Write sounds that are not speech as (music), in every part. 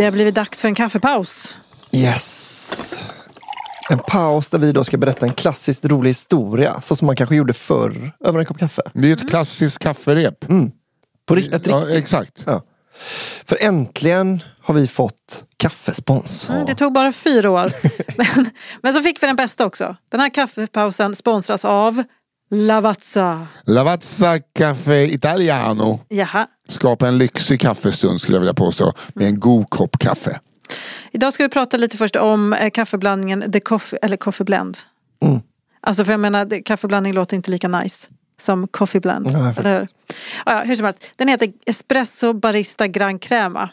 Det har blivit dags för en kaffepaus. Yes! En paus där vi då ska berätta en klassiskt rolig historia. Så som man kanske gjorde förr över en kopp kaffe. Det är ett klassiskt kafferep. På ri- ett Ja, riktigt. exakt. Ja. För äntligen har vi fått kaffespons. Mm, Det tog bara fyra år. (laughs) men, men så fick vi den bästa också. Den här kaffepausen sponsras av Lavazza. Lavazza Café Italiano. Jaha. Skapa en lyxig kaffestund skulle jag vilja påstå. Med en god kopp kaffe. Idag ska vi prata lite först om eh, kaffeblandningen The Coffee, eller Coffee Blend. Mm. Alltså för jag menar, kaffeblandning låter inte lika nice som Coffee Blend. Nej, eller hur? Ja, ja, hur som helst, den heter Espresso Barista Gran Crema.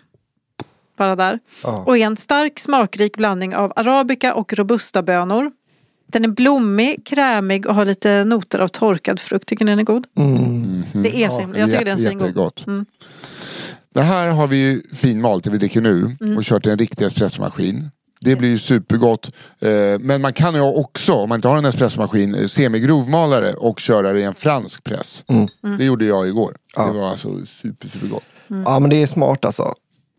Bara där. Ja. Och är en stark smakrik blandning av arabica och robusta bönor. Den är blommig, krämig och har lite noter av torkad frukt. Tycker ni den är god? Mm. Det är så himla, jag tycker den är svingod. Mm. Det här har vi ju finmalt, det vi dricker nu. Mm. Och kört i en riktig espressomaskin. Det blir ju supergott. Eh, Men man kan ju också, om man inte har en espressomaskin, eh, semigrovmalare och köra det i en fransk press. Mm. Det gjorde jag igår. Det var alltså super, supergott. Ja men det är smart alltså.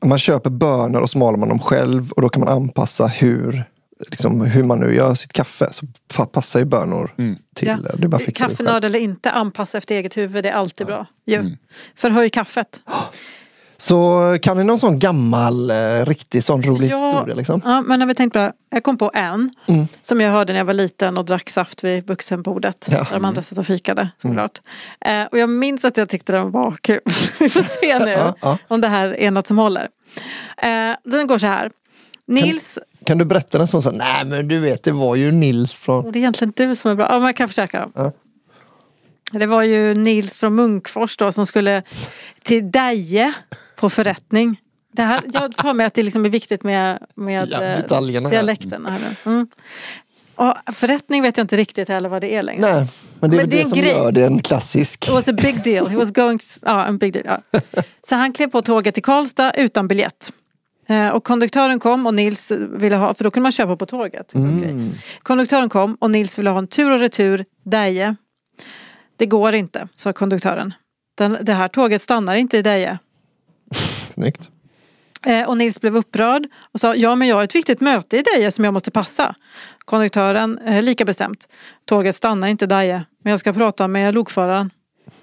Man köper bönor och så maler man dem själv och då kan man anpassa hur, liksom, hur man nu gör sitt kaffe. Så passar ju bönor till. Ja. Det bara. Kaffenörd eller inte, anpassa efter eget huvud. Det är alltid bra. Ju. Förhöj kaffet. Så kan ni någon sån gammal, eh, riktig sån rolig Ja, historia? Liksom? Ja, men när vi tänkte på det, jag kom på en som jag hörde när jag var liten och drack saft vid vuxenbordet. Ja. Där de andra satt och fikade såklart. Eh, och jag minns att jag tyckte den var kul. (laughs) vi får se nu Ja, ja. om det här är något som håller. Eh, den går så här. Nils, Kan du berätta en sån? Så, Nej men du vet det var ju Nils från... det är egentligen du som är bra. Ja, men jag kan försöka. Dem. Ja. Det var ju Nils från Munkfors då som skulle till Deje på förrättning. Det här, jag för mig att det liksom är viktigt med, med Ja, eh, detaljerna här. dialekten. Här nu. Mm. Och förrättning vet jag inte riktigt heller vad det är längre. Nej, men det är Men väl det det, som grej. gör det en klassisk. It was a big deal. He was going to, ja, en big deal. Ja. (laughs) Så han klev på tåget till Karlstad utan biljett. Eh, Och konduktören kom och Nils ville ha, för då kunde man köpa på tåget. Okej. Konduktören kom och Nils ville ha en tur och retur Deje. Det går inte, sa konduktören. Den, det här tåget stannar inte i Deje. (laughs) Snyggt. Eh, Och Nils blev upprörd och sa ja men jag har ett viktigt möte i Deje som jag måste passa. Konduktören, eh, lika bestämt. Tåget stannar inte i Deje men jag ska prata med lokföraren.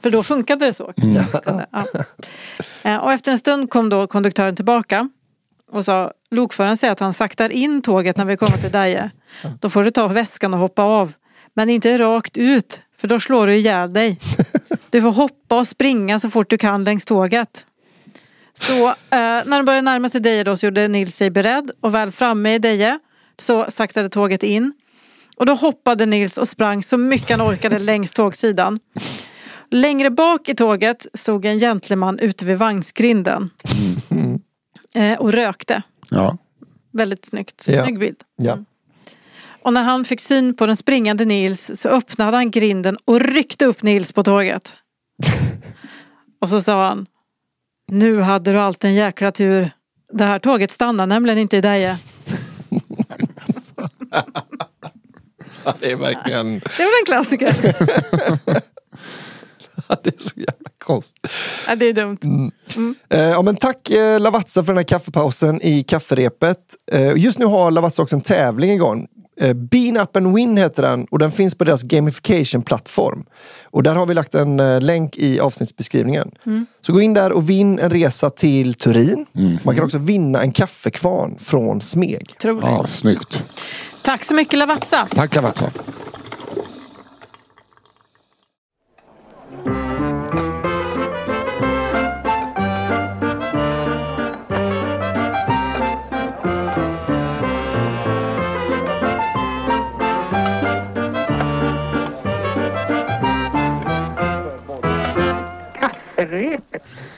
För då funkade det så. Kunde, ja. (laughs) Eh, Och efter en stund kom då konduktören tillbaka och sa lokföraren säger att han saktar in tåget när vi kommer till Deje. Då får du ta väskan och hoppa av. Men inte rakt ut för då slår du ihjäl dig. (laughs) Du får hoppa och springa så fort du kan längs tåget. Så eh, när de började närma sig Deje då så gjorde Nils sig beredd och väl framme i Deje så saktade tåget in. Och då hoppade Nils och sprang så mycket han orkade längs tågsidan. Längre bak i tåget stod en gentleman ute vid vagnsgrinden. (laughs) Eh, och rökte. Ja. Väldigt snyggt. Ja. Snygg bild. Ja. Och när han fick syn på den springande Nils så öppnade han grinden och ryckte upp Nils på tåget. (laughs) och så sa han Nu hade du alltid en jäkla tur. Det här tåget stannar nämligen inte i Deje. (laughs) Det är verkligen (laughs) Det var en klassiker. (laughs) det är så jävla konstigt. ja, det är dumt. Eh, ja, men tack eh, Lavazza för den här kaffepausen i kafferepet. Eh, just nu har Lavazza också en tävling igång. Eh, Bean Up and Win heter den och den finns på deras gamification-plattform. Och där har vi lagt en eh, länk i avsnittsbeskrivningen. Så gå in där och vinn en resa till Turin. Man kan också vinna en kaffekvarn från Smeg. Ja, snyggt. Tack så mycket Lavazza. Tack Lavazza.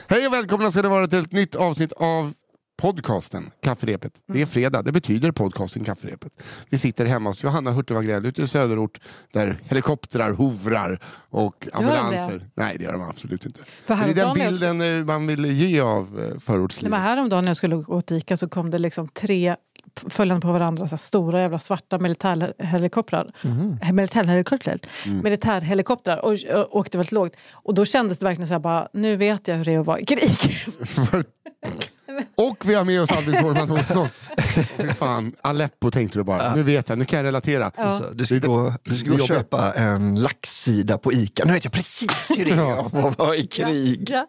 Hej och välkomna ska det vara till ett nytt avsnitt av podcasten Kafferepet. Det är fredag, det betyder podcasten Kafferepet. Vi sitter hemma hos Johanna Hurtig Wagrell ute i söderort där helikoptrar hovrar och de det? ambulanser. Nej det gör de absolut inte. Det är den bilden eh, man vill ge av eh, Nej, förortslivet. häromdagen när jag skulle gå till Ica så kom det liksom tre följande på varandra så här stora jävla svarta militärhelikoptrar. Eh, Militärhelikoptrar, militärhelikoptrar och, och åkte väldigt lågt. Och då kändes det verkligen så här bara, nu vet jag hur det är att vara i krig. (laughs) Och vi ha med oss Albin Sårman Olsson. Fan, Aleppo tänkte du bara. Nu vet jag, nu kan jag relatera. Ja. Så du ska gå, du ska gå och köpa en laxsida på Ica. Nu vet jag precis hur det är att vara i krig. Ja. Ja,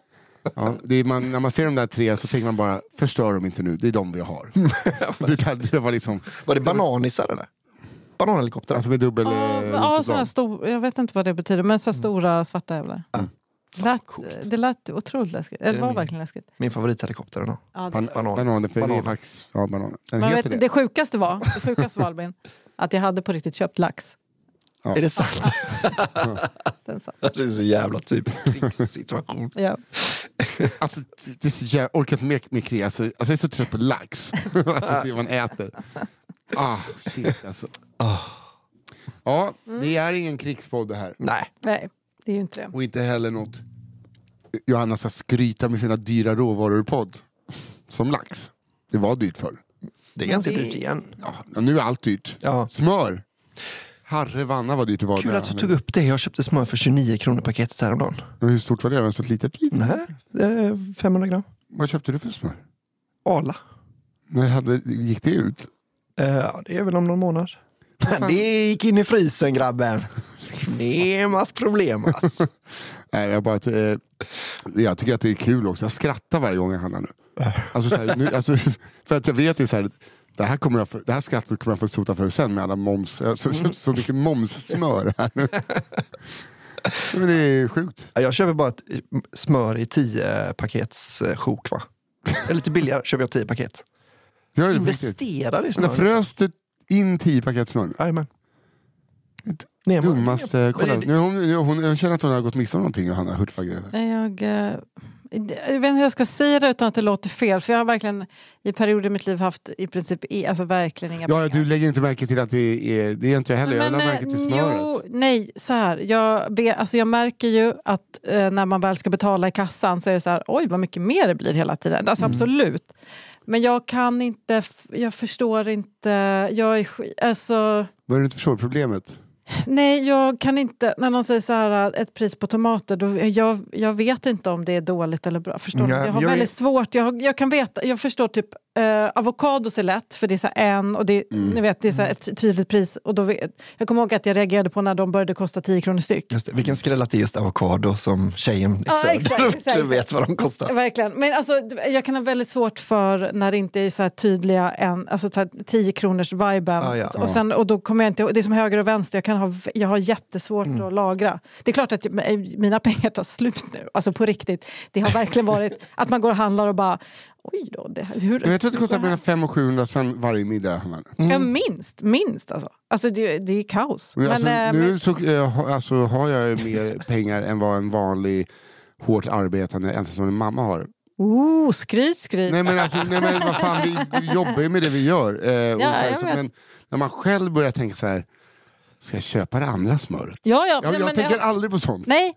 det är man, när man ser de där tre så tänker man bara, förstör dem inte nu, det är de vi har. (laughs) det, där, det var liksom, Var det bananisar eller? Bananhelikopter? alltså med dubbel Ja, eh, ja, såna stor, jag vet inte vad det betyder, men så stora svarta jävlar. Lät, det lät otroligt läskigt. Det är var min- verkligen läskigt. Min favorithelikopter. Då. Ja, Ban- Banan. Bananer, för det är Banan. faktiskt, ja bananer. Den Men heter vet, det. det sjukaste var, det sjukaste var Albin, att jag hade på riktigt köpt lax. Ja. Är det sant? (laughs) Den satt. det är så jävla typisk krigssituation. (laughs) Ja. Alltså, det är så jävla, jag orkar inte mer med krig, alltså, alltså, jag är så trött på lax. (laughs) alltså, det man äter. Ah, shit alltså. Ja, det är ingen krigspodd det här. Nej. Nej, det är ju inte det. Och inte heller något Johanna ska skryta med sina dyra råvaror-podd. Som lax. Det var dyrt förr. Det är ganska det- dyrt igen. Ja, nu är allt dyrt. Ja. Smör. Harrevanna vad dyrt det var. Kul att du tog upp det. Jag köpte smör för 29 kronor paketet häromdagen. Men Hur stort var det? Var det så litet? litet? Nej, det är 500 gram. Vad köpte du för smör? Arla. När hade, gick det ut? Eh, Ja, det är väl om någon månad. Men det gick in i frysen grabben. Det är mass problem ass. (laughs) Nej, jag, bara, eh, jag tycker att det är kul också. Jag skrattar varje gång jag handlar nu. (laughs) Alltså, så här, nu alltså, för att jag vet ju så här, det här, kommer jag det här skrattet kommer jag få sota för sen med alla moms. Har så, så mycket momssmör här nu. (laughs) Men det är sjukt. Ja, Jag köper bara ett smör i 10 pakets eh, sjok va. Eller lite billigare köper jag 10 paket. Gör det. Investerar i smör. frös du in 10 paket smör? Jajamän. Dummaste, kolla, nu, är hon, hon, jag känner att hon har gått miste om någonting Johanna Hurtfagren. Nej, Jag, eh, jag vet inte hur jag ska säga det utan att det låter fel. För jag har verkligen i perioder i mitt liv haft i princip i, alltså verkligen inga Ja, pengar. du lägger inte märke till att det är, det är inte jag heller, jag lägger eh, märke till smöret. jo, nej, så här. Jag, be, alltså jag märker ju att eh, när man väl ska betala i kassan så är det så här, oj vad mycket mer det blir hela tiden. Alltså Mm. absolut. Men jag kan inte, jag förstår inte, jag är alltså, Vad är det du inte förstår problemet? Nej jag kan inte, när någon säger så här ett pris på tomater, då, jag, jag vet inte om det är dåligt eller bra. Förstår du? Nej, Jag har jag väldigt är- svårt, jag, jag kan veta, jag förstår typ eh, avokados är lätt för det är så en och det, Mm. ni vet, det är så ett tydligt pris. Och då jag kommer ihåg att jag reagerade på när de började kosta 10 kronor styck. Just det. Vilken skräll att det är just avokado som tjejen i Ja, söderort (laughs) vet vad de kostar. Verkligen. Men alltså, jag kan ha väldigt svårt för när det inte är så tydliga en, alltså så här 10 kronors viben. Ja, ja. och, sen, och då kommer jag inte, det är som höger och vänster, jag, kan ha, jag har jättesvårt Mm. att lagra. Det är klart att mina (laughs) pengar tar slut nu, alltså på riktigt. Det har verkligen varit att man går och handlar och bara, oj då, det, hur... Jag vet att det kostar mellan 500 och 700 spänn varje middag. Hanna. Ja, minst, minst alltså. Alltså det, det är kaos. Men, alltså, eh, nu men- så, eh, alltså, har jag mer (laughs) pengar än vad en vanlig hårt arbetande ensamstående mamma har. oh, skryt, skryt. Nej men, alltså, nej, men vad fan, vi, vi jobbar ju med det vi gör. Eh, Ja, så så, men när man själv börjar tänka så här, ska jag köpa det andra smöret? ja, ja, Jag, nej, jag men tänker jag- aldrig på sånt. Nej.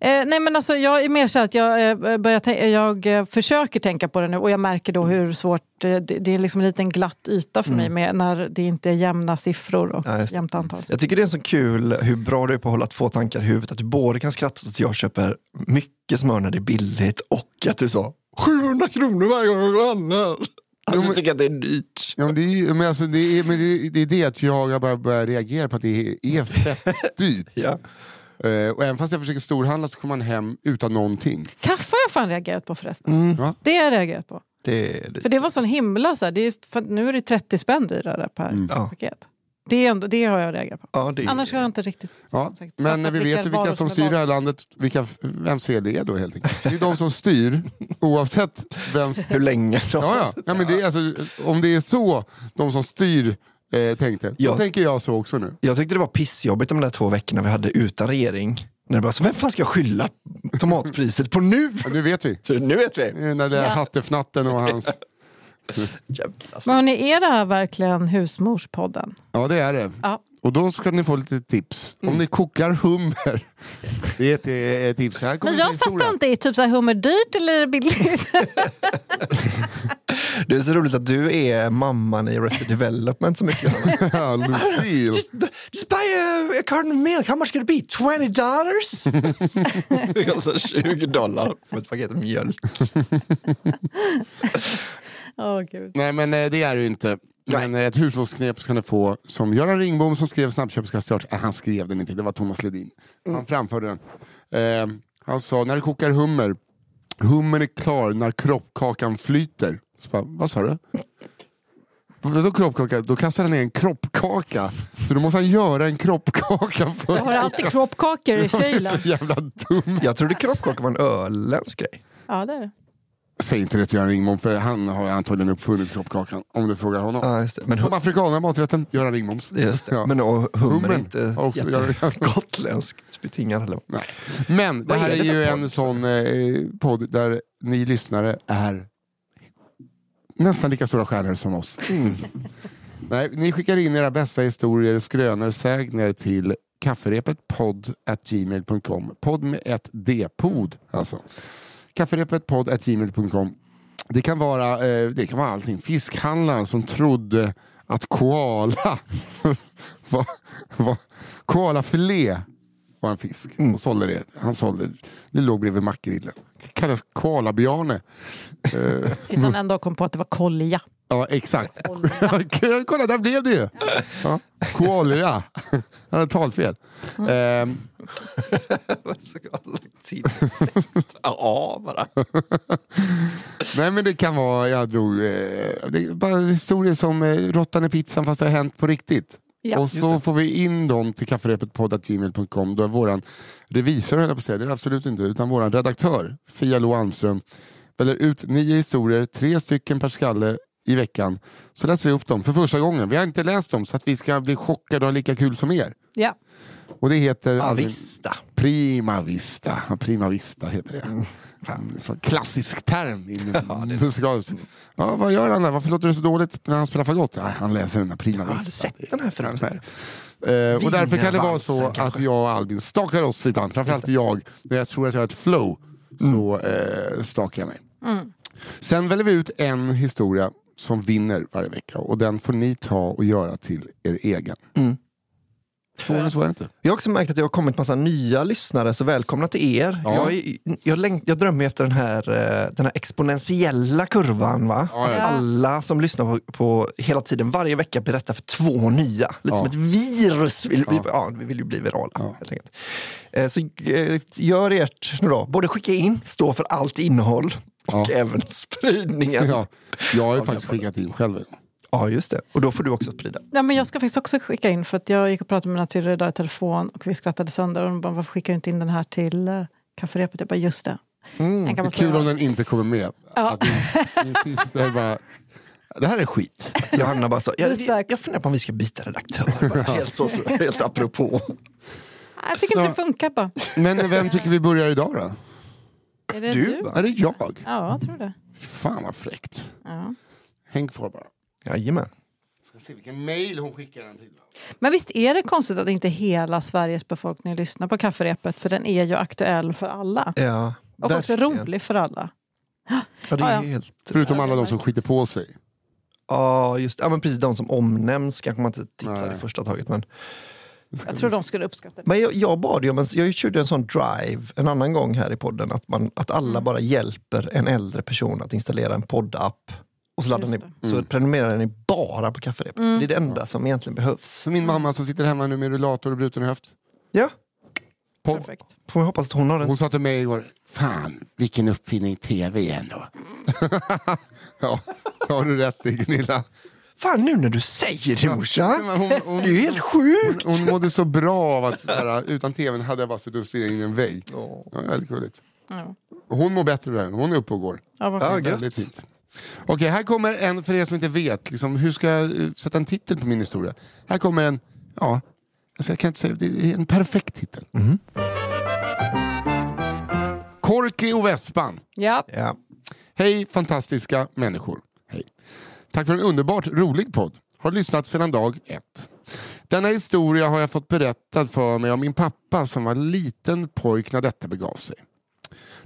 Eh, nej men alltså jag är mer så att jag, eh, börjar jag eh, försöker tänka på det nu och jag märker då hur svårt, eh, det, det är liksom en liten glatt yta för mig med, när det inte är jämna siffror och Ja, jämnt antal. Jag tycker det är så kul hur bra du är på att hålla två tankar i huvudet. Att du både kan skratta åt att jag köper mycket smör när det är billigt och att du sa 700 kronor varje gång jag går handlar. Att du men- tycker att det är dyrt. Ja, men det, är, men alltså, det, är, men det, det är det att jag har bara börjat reagera på att det är fett (laughs) dyrt. Ja. Eh, och även fast jag försöker storhandla så kommer man hem utan någonting. Kaffe har jag fan reagerat på förresten. Mm. Va? Det har jag reagerat på. Det är dyrt. För det var sån himla, så här, det är, för nu är det 30 spänn dyrare per Mm. Paket. Det, är ändå, det har jag reagerat på. Ja, det är... Annars har jag inte riktigt Ja, sagt, men vi vet ju vilka som styr det här landet, vilka, vems fel det är då helt enkelt. Det är de som styr, oavsett vems... Hur länge de Ja, ja. ja men det är, alltså, om det är så de som styr eh, tänkte, Ja. då tänker jag så också nu. Jag tyckte det var pissjobbigt de där två veckorna vi hade utan regering. När det bara så, vem fan ska jag skylla tomatpriset på nu? Och nu vet vi. Så nu vet vi. Eh, När det är Ja. Hattefnatten och hans... (laughs) Jävlar. Men hörni, är det här verkligen husmorspodden? Ja det är det. Ja. Och då ska ni få lite tips. Om ni kokar hummer. Det är ett, ett tips. Här kommer Men jag fattar inte, är typ så här hummer dyrt eller är det billigt? (laughs) Det är så roligt att du är mamman i Arrested Development så mycket. (laughs) Ja, Lucille. just, just buy a, a carton of milk, how much could it be? 20 dollars? (laughs) alltså 20 dollar på ett paket mjölk. Gud. Nej men eh, det är det ju inte. Men eh, ett hushållsknep ska ni få som Göran Ringbom som skrev snabbköpskassört. Äh, han skrev den inte, det var Thomas Ledin. Han framförde den. Eh, han sa, när du kokar hummer, hummern är klar när kroppkakan flyter. Så bara, vad sa du? Vadå kroppkaka? Då kastar han ner en kroppkaka. Så då måste han göra en kroppkaka för Jag har alltid kroppkakor i (laughs) Jag kylen. så jävla dum. Jag trodde kroppkaka var en öländsk grej. Ja, det är det. Säg inte det till Göran Ringbom för han har antagligen uppfunnit kroppkakan. Om du frågar honom. Ja, just det. Men Som afrikaner maträtten, Göran Ringboms. Just det. Ja. Men och, hummer är inte också- jättegotländskt (laughs) betingad heller. Nej. Men det Vad här är är, det ju podd? en sån eh, podd där ni lyssnare är nästan lika stora stjärnor som oss. (laughs) Nej, ni skickar in era bästa historier, skrönor, sägner till kafferepet podd at gmail.com. Podd med ett D, pod alltså. Kafferepet podd at gmail.com. Det kan vara, eh, det kan vara allting. Fiskhandlaren som trodde att koala (laughs) var, var koalafilé var en fisk. Och sålde det. Han sålde, det låg bredvid makrillen. Det kallas koala-Bjarne. Eh, (laughs) Tills han en dag kom på att det var kolja. Ja, exakt. (laughs) Kolla, där blev det ju. Ja. Koala. Han (laughs) hade talfel. Ehm, (laughs) Ja, bara. nej men det kan vara, jag drog, eh, det är bara historier som eh, råttan i pizzan fast det har hänt på riktigt. Ja. och så får vi in dem till kafferepetpodd.gmail.com. Då är våran revisor, höll jag på att säga, det är det absolut inte, utan våran redaktör, Fia Lo Almström, väljer ut nio historier, tre stycken per skalle i veckan. Så läser vi upp dem för första gången. Vi har inte läst dem så att vi ska bli chockade och ha lika kul som er. Ja. Och det heter Ja, vissta. Prima Vista. Ja, Prima Vista heter det. Fan, det är en klassisk term inom (laughs) musikalisk. Ja, vad gör han där? Varför låter det så dåligt när han spelar fagott? Ja, han läser den där Prima Jag hade Vista. sett den här förut. Eh, och därför kan det vara så Wienervalsen, att kanske. jag och Albin stakar oss ibland. Framförallt jag. När jag tror att jag har ett flow så eh, stakar jag mig. Sen väljer vi ut en historia som vinner varje vecka och den får ni ta och göra till er egen. Svårare än så är det inte. Jag har också märkt att jag har kommit massa nya lyssnare, så välkomna till er. Ja. Jag, är- jag, läng- jag drömmer efter den här, eh, den här exponentiella kurvan. Va? Ja, ja. Att alla som lyssnar på, på hela tiden, varje vecka, berättar för två nya. Lite Ja. som ett virus. Vill, vi, ja, vi vill ju bli virala. Helt enkelt. Eh, Så eh, gör ert nu då. Både skicka in, stå för allt innehåll och Ja. även spridningen. Ja, jag har ju faktiskt skickat in själv. Ja, just det. Och då får du också sprida. Ja, men jag ska faktiskt också skicka in för att jag gick och pratade med mina syrror idag i telefon och vi skrattade sönder och de bara varför skickar du inte in den här till uh, kafferepet? Jag bara just det. En Det kul om den inte kommer med. Ja. Att min, min syster bara, det här är skit. Johanna bara så, jag, Exakt. jag funderar på om vi ska byta redaktör. Bara, helt, så, helt apropå. Jag tycker inte det funkar bara. Men vem tycker vi börjar idag då? Är det Du, du? Är det jag? Ja, jag tror det. Fan vad fräckt. Ja. Häng kvar bara. Jajamän. Ska se vilken mail hon skickar den till. Men visst är det konstigt att inte hela Sveriges befolkning lyssnar på kafferepet för den är ju aktuell för alla. Ja, Och också rolig för alla. Ja, det Ja, är ja. helt... Förutom alla de som skiter på sig. Ja, just ja, men precis de som omnämns kanske man inte tipsar Nej. i första taget. Men, Jag tror de skulle uppskatta det. men jag, jag bad ju om en, jag körde en sån drive en annan gång här i podden, att, man, att Mm. alla bara hjälper en äldre person att installera en poddapp. Och så, laddar ni, så prenumererar ni bara på kafferep. Mm. Det är det enda som egentligen behövs. Så min mamma som sitter hemma nu med rullator och bruten höft. Ja. Perfekt. får vi hoppas att hon har en... Hon sa till mig igår, fan vilken uppfinning tv är ändå. (laughs) ja, det har du rätt i Gunilla. Fan nu när du säger det morsan! Hon, hon, Det är ju helt sjukt! hon, hon mådde så bra av att så här, utan tvn hade jag bara suttit och stirrat in i en vägg. Ja. Ja, väldigt gulligt. Ja. Hon mår bättre där, hon är uppe och går. Ja, vad fint. Väldigt fint. Okej, här kommer en, för er som inte vet, liksom, hur ska jag eh, sätta en titel på min historia? Här kommer en, ja, alltså jag kan inte säga, det är en perfekt titel. Korki och Vespan. ja. Ja. Hej fantastiska människor. Tack för en underbart rolig podd. Har lyssnat sedan dag ett. Denna historia har jag fått berättad för mig av min pappa som var liten pojk när detta begav sig.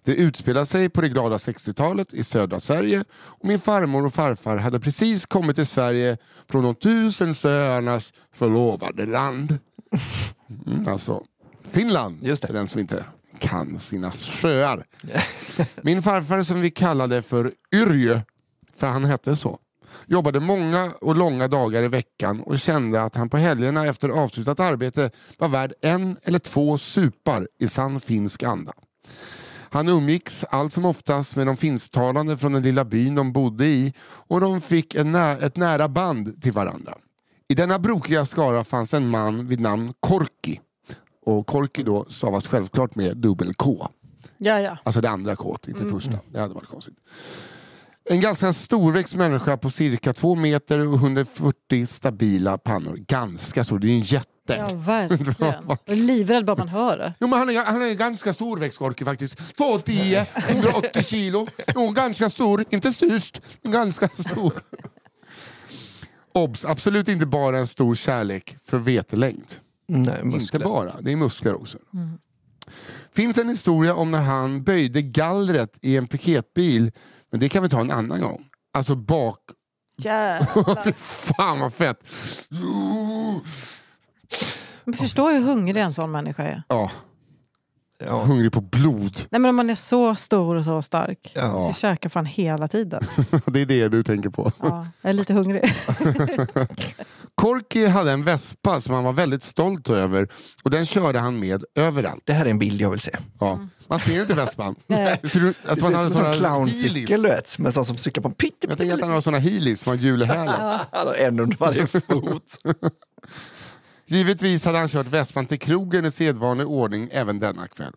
Det utspelar sig på det glada 60-talet i södra Sverige och min farmor och farfar hade precis kommit till Sverige från de tusen söarnas förlovade land. Mm, alltså Finland, Just det. för den som inte kan sina sjöar. (laughs) Min farfar som vi kallade för Yrjö för han hette så. Jobbade många och långa dagar i veckan och kände att han på helgerna efter avslutat arbete var värd en eller två supar i sann finsk anda. Han umgicks allt som oftast med de finsktalande från den lilla byn de bodde i och de fick nä ett nära band till varandra. I denna brokiga skara fanns en man vid namn Korki. Och Korki då stavas självklart med dubbel K. Ja, ja. Alltså det andra K, inte första. Det hade varit konstigt. En ganska storväxt människa på cirka två meter och 140 stabila pannor. Ganska stor, det är en jätte. Ja, (laughs) verkligen. Jag är livrädd bara man hör det. Jo, men han, är, han är ganska storväxt Gorky faktiskt. 2,10, 180 kilo. Jo, ganska stor, inte störst, men ganska stor. (laughs) Obs, absolut inte bara en stor kärlek för vetelängd. Nej, Inte muskler. bara, det är muskler också. Finns en historia om när han böjde gallret i en piketbil, men det kan vi ta en annan gång. Alltså bak... Jävlar. (laughs) Fan vad fett! Men förstå hur hungrig en sån människa är. Ja, Ja. hungrig på blod. Nej men om man är så stor och så stark. Ja. Så käkar fan hela tiden. (laughs) Det är det du tänker på. Ja, jag är lite hungrig. (laughs) Korki hade en vespa som han var väldigt stolt över och den körde han med överallt. Det här är en bild jag vill se. Ja. Man ser inte vespan. (laughs) Nej. Det ser ut- Det Alltså ser ut som en clowncykel du vet. Men som cyklar på en Jag tänker att han har såna heelys som har hjul i hälen. (laughs) Han har en under varje fot. (laughs) Givetvis hade han kört vespan till krogen i sedvanlig ordning även denna kväll.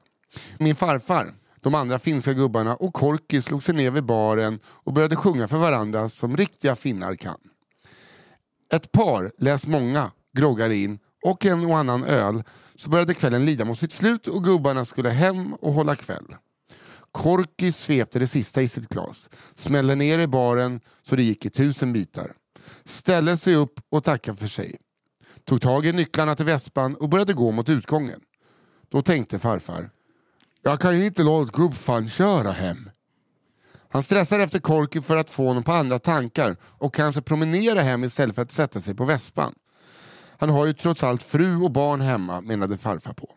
Min farfar, de andra finska gubbarna och Korki slog sig ner vid baren och började sjunga för varandra som riktiga finnar kan. Ett par, läs många, groggade in och en och annan öl så började kvällen lida mot sitt slut och gubbarna skulle hem och hålla kväll. Korki svepte det sista i sitt glas, smällde ner i baren så det gick i tusen bitar. Ställde sig upp och tackade för sig. Tog tag i nycklarna till vespan och började gå mot utgången. Då tänkte farfar, jag kan ju inte låta gubbfan köra hem. Han stressar efter Korki för att få honom på andra tankar och kanske promenera hem istället för att sätta sig på vespan. Han har ju trots allt fru och barn hemma, menade farfar på.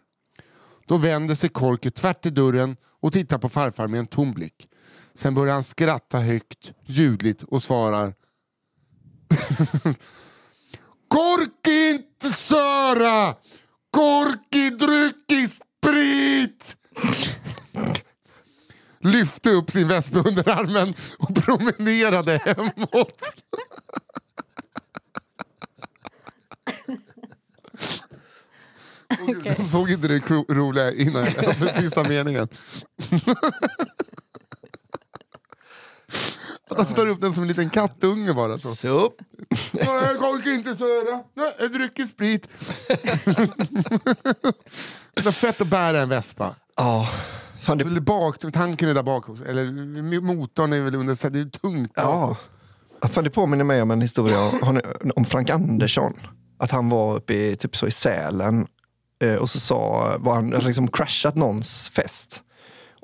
Då vänder sig Korki tvärt i dörren och tittar på farfar med en tom blick. Sen börjar han skratta högt, ljudligt och svarar (laughs) Korki inte söra! Korki druckit sprit! Lyfte upp sin vespa under armen och promenerade hemåt. Jag såg inte det roliga innan jag (laughs) läste sista meningen. Att han tar upp den som en liten kattunge bara. Så. Så. Nej, Korki inte söra. Nej, jag dricker sprit. det är fett att bära en vespa. Ja. Fan, det, bak, tanken är där bak. Eller motorn är väl under, så det är tungt bakåt. Ja, Fan, det påminner mig om en historia om Frank Andersson. Att han var uppe i, typ så i Sälen och så sa, var han liksom crashat någons fest.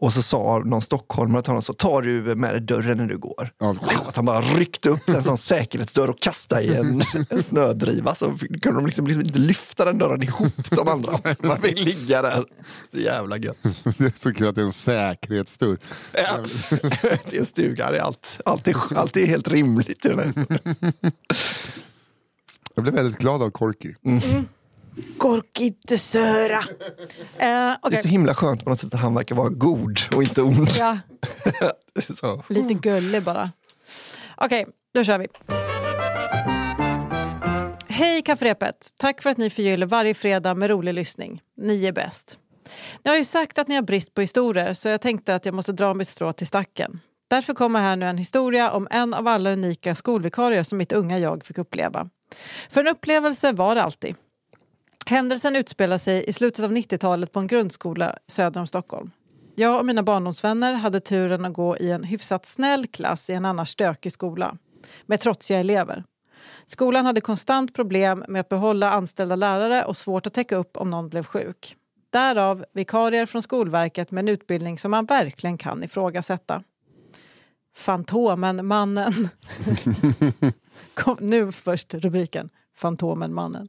Och så sa någon stockholmare till honom så tar du med dig dörren när du går. Ja. Att han bara ryckte upp en sån säkerhetsdörr och kastade i en, en snödriva. Så kunde de liksom, liksom inte lyfta den dörren ihop de andra. (laughs) Man fick ligga där. Så jävla gött. (laughs) Det är så kul att det är en säkerhetsdörr. Ja. (laughs) Det är en stuga, det är allt, allt, är, allt är helt rimligt i den här historien. Jag blev väldigt glad av Korki. Korkite söra. Eh, Det är så himla skönt på något sätt att han verkar vara god och inte ond. ja, (laughs) Så. lite gullig bara. Okej, då kör vi. Hej kafferepet! Tack för att ni förgyller varje fredag med rolig lyssning. Ni är bäst. Ni har ju sagt att ni har brist på historier så jag tänkte att jag måste dra mitt strå till stacken. Därför kommer här nu en historia om en av alla unika skolvikarier som mitt unga jag fick uppleva. För en upplevelse var det alltid. Händelsen utspelar sig i slutet av 90-talet på en grundskola söder om Stockholm. Jag och mina barndomsvänner hade turen att gå i en hyfsat snäll klass i en annars stökig skola. Med trotsiga elever. Skolan hade konstant problem med att behålla anställda lärare och svårt att täcka upp om någon blev sjuk. Därav vikarier från Skolverket med en utbildning som man verkligen kan ifrågasätta. Fantomen-mannen. (laughs) Kom, nu först rubriken. Fantomen-mannen.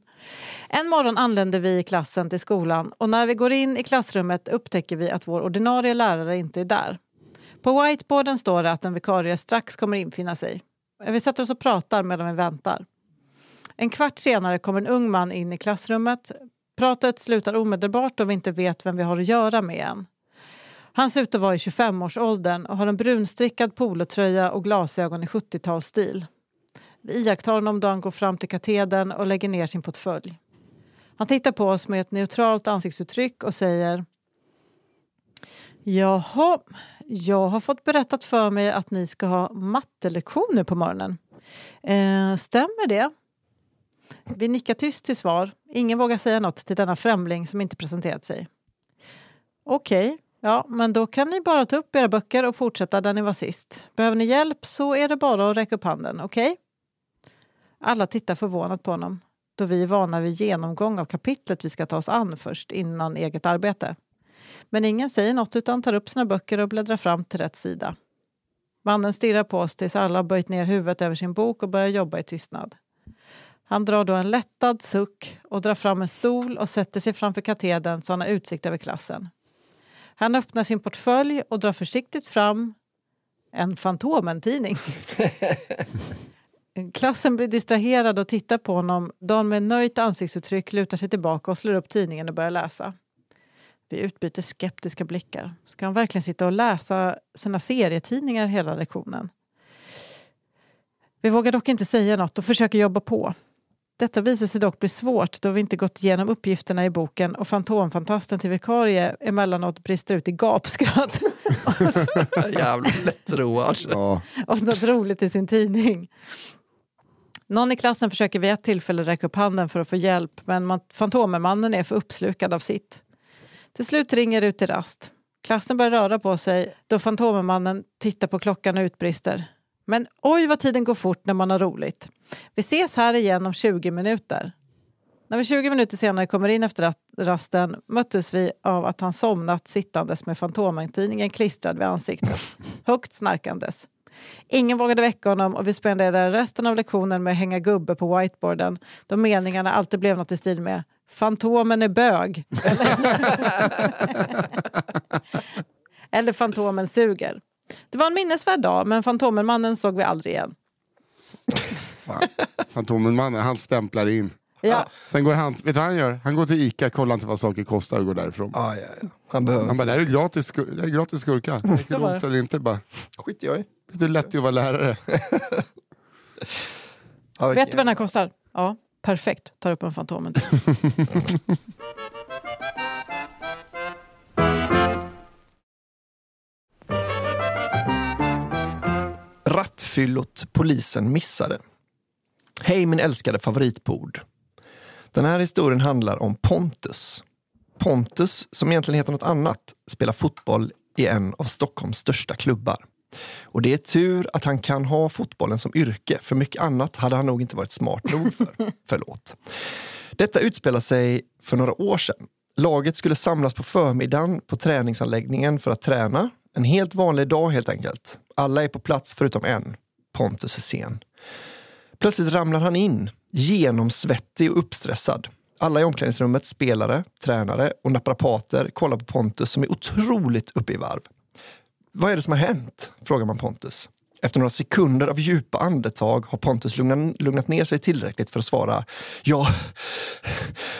En morgon anländer vi i klassen till skolan och när vi går in i klassrummet upptäcker vi att vår ordinarie lärare inte är där. På whiteboarden står det att en vikarie strax kommer infinna sig. Vi sätter oss och pratar medan vi väntar. En kvart senare kommer en ung man in i klassrummet. Pratet slutar omedelbart då vi inte vet vem vi har att göra med än. Han ser ut att vara i 25-årsåldern och har en brunstrickad polotröja och glasögon i 70-talsstil. Vi iakttar honom då han går fram till katedern och lägger ner sin portfölj. Han tittar på oss med ett neutralt ansiktsuttryck och säger Jaha, jag har fått berättat för mig att ni ska ha mattelektioner på morgonen. Eh, stämmer det? Vi nickar tyst till svar. Ingen vågar säga något till denna främling som inte presenterat sig. Okej, okay, ja, men då kan ni bara ta upp era böcker och fortsätta där ni var sist. Behöver ni hjälp så är det bara att räcka upp handen, okej? Okay? Alla tittar förvånat på honom då vi är vana vid genomgång av kapitlet vi ska ta oss an först innan eget arbete. Men ingen säger något utan tar upp sina böcker och bläddrar fram till rätt sida. Mannen stirrar på oss tills alla har böjt ner huvudet över sin bok och börjar jobba i tystnad. Han drar då en lättad suck och drar fram en stol och sätter sig framför katedern så han har utsikt över klassen. Han öppnar sin portfölj och drar försiktigt fram en Fantomen-tidning. (laughs) Klassen blir distraherad och tittar på honom då han med nöjt ansiktsuttryck lutar sig tillbaka och slår upp tidningen och börjar läsa. Vi utbyter skeptiska blickar. Ska han verkligen sitta och läsa sina serietidningar hela lektionen? Vi vågar dock inte säga något och försöker jobba på. Detta visar sig dock bli svårt då vi inte gått igenom uppgifterna i boken och Fantomfantasten till vikarie emellanåt brister ut i gapskratt. (laughs) Jävligt lättroad. Ja. och något roligt i sin tidning. Någon i klassen försöker vid ett tillfälle räcka upp handen för att få hjälp men Fantomenmannen är för uppslukad av sitt. Till slut ringer det ut till rast. Klassen börjar röra på sig då Fantomenmannen tittar på klockan och utbrister. Men oj vad tiden går fort när man har roligt. Vi ses här igen om 20 minuter. När vi 20 minuter senare kommer in efter rasten möttes vi av att han somnat sittandes med Fantomen-tidningen klistrad vid ansiktet. (laughs) Högt snarkandes. Ingen vågade väcka honom och vi spenderade resten av lektionen med att hänga gubbe på whiteboarden då meningarna alltid blev något i stil med Fantomen är bög. (laughs) Eller Fantomen suger. Det var en minnesvärd dag men Fantomenmannen såg vi aldrig igen. Fantomenmannen, han stämplar in. Ja. Sen går han, vet du vad han gör? Han går till Ica, kollar inte vad saker kostar och går därifrån. Ah, ja, ja. Han behöver Han bara, det här är gratis, (laughs) det är gratis gurka. Räcker eller inte? Bara, Skit jag i. vet du hur lätt det är att vara lärare? (laughs) Ja, Vet du vad den här kostar? Ja, perfekt. Tar upp en Fantomen. (laughs) Rattfyllot polisen missade. Hej min älskade favoritbord. Den här historien handlar om Pontus. Pontus, som egentligen heter något annat, spelar fotboll i en av Stockholms största klubbar. Och det är tur att han kan ha fotbollen som yrke, för mycket annat hade han nog inte varit smart nog för. (laughs) Förlåt. Detta utspelar sig för några år sedan. Laget skulle samlas på förmiddagen på träningsanläggningen för att träna. En helt vanlig dag helt enkelt. Alla är på plats förutom en. Pontus är sen. Plötsligt ramlar han in, genomsvettig och uppstressad. Alla i omklädningsrummet, spelare, tränare och naprapater kollar på Pontus som är otroligt uppe i varv. Vad är det som har hänt? frågar man Pontus. Efter några sekunder av djupa andetag har Pontus lugnat, lugnat ner sig tillräckligt för att svara Jag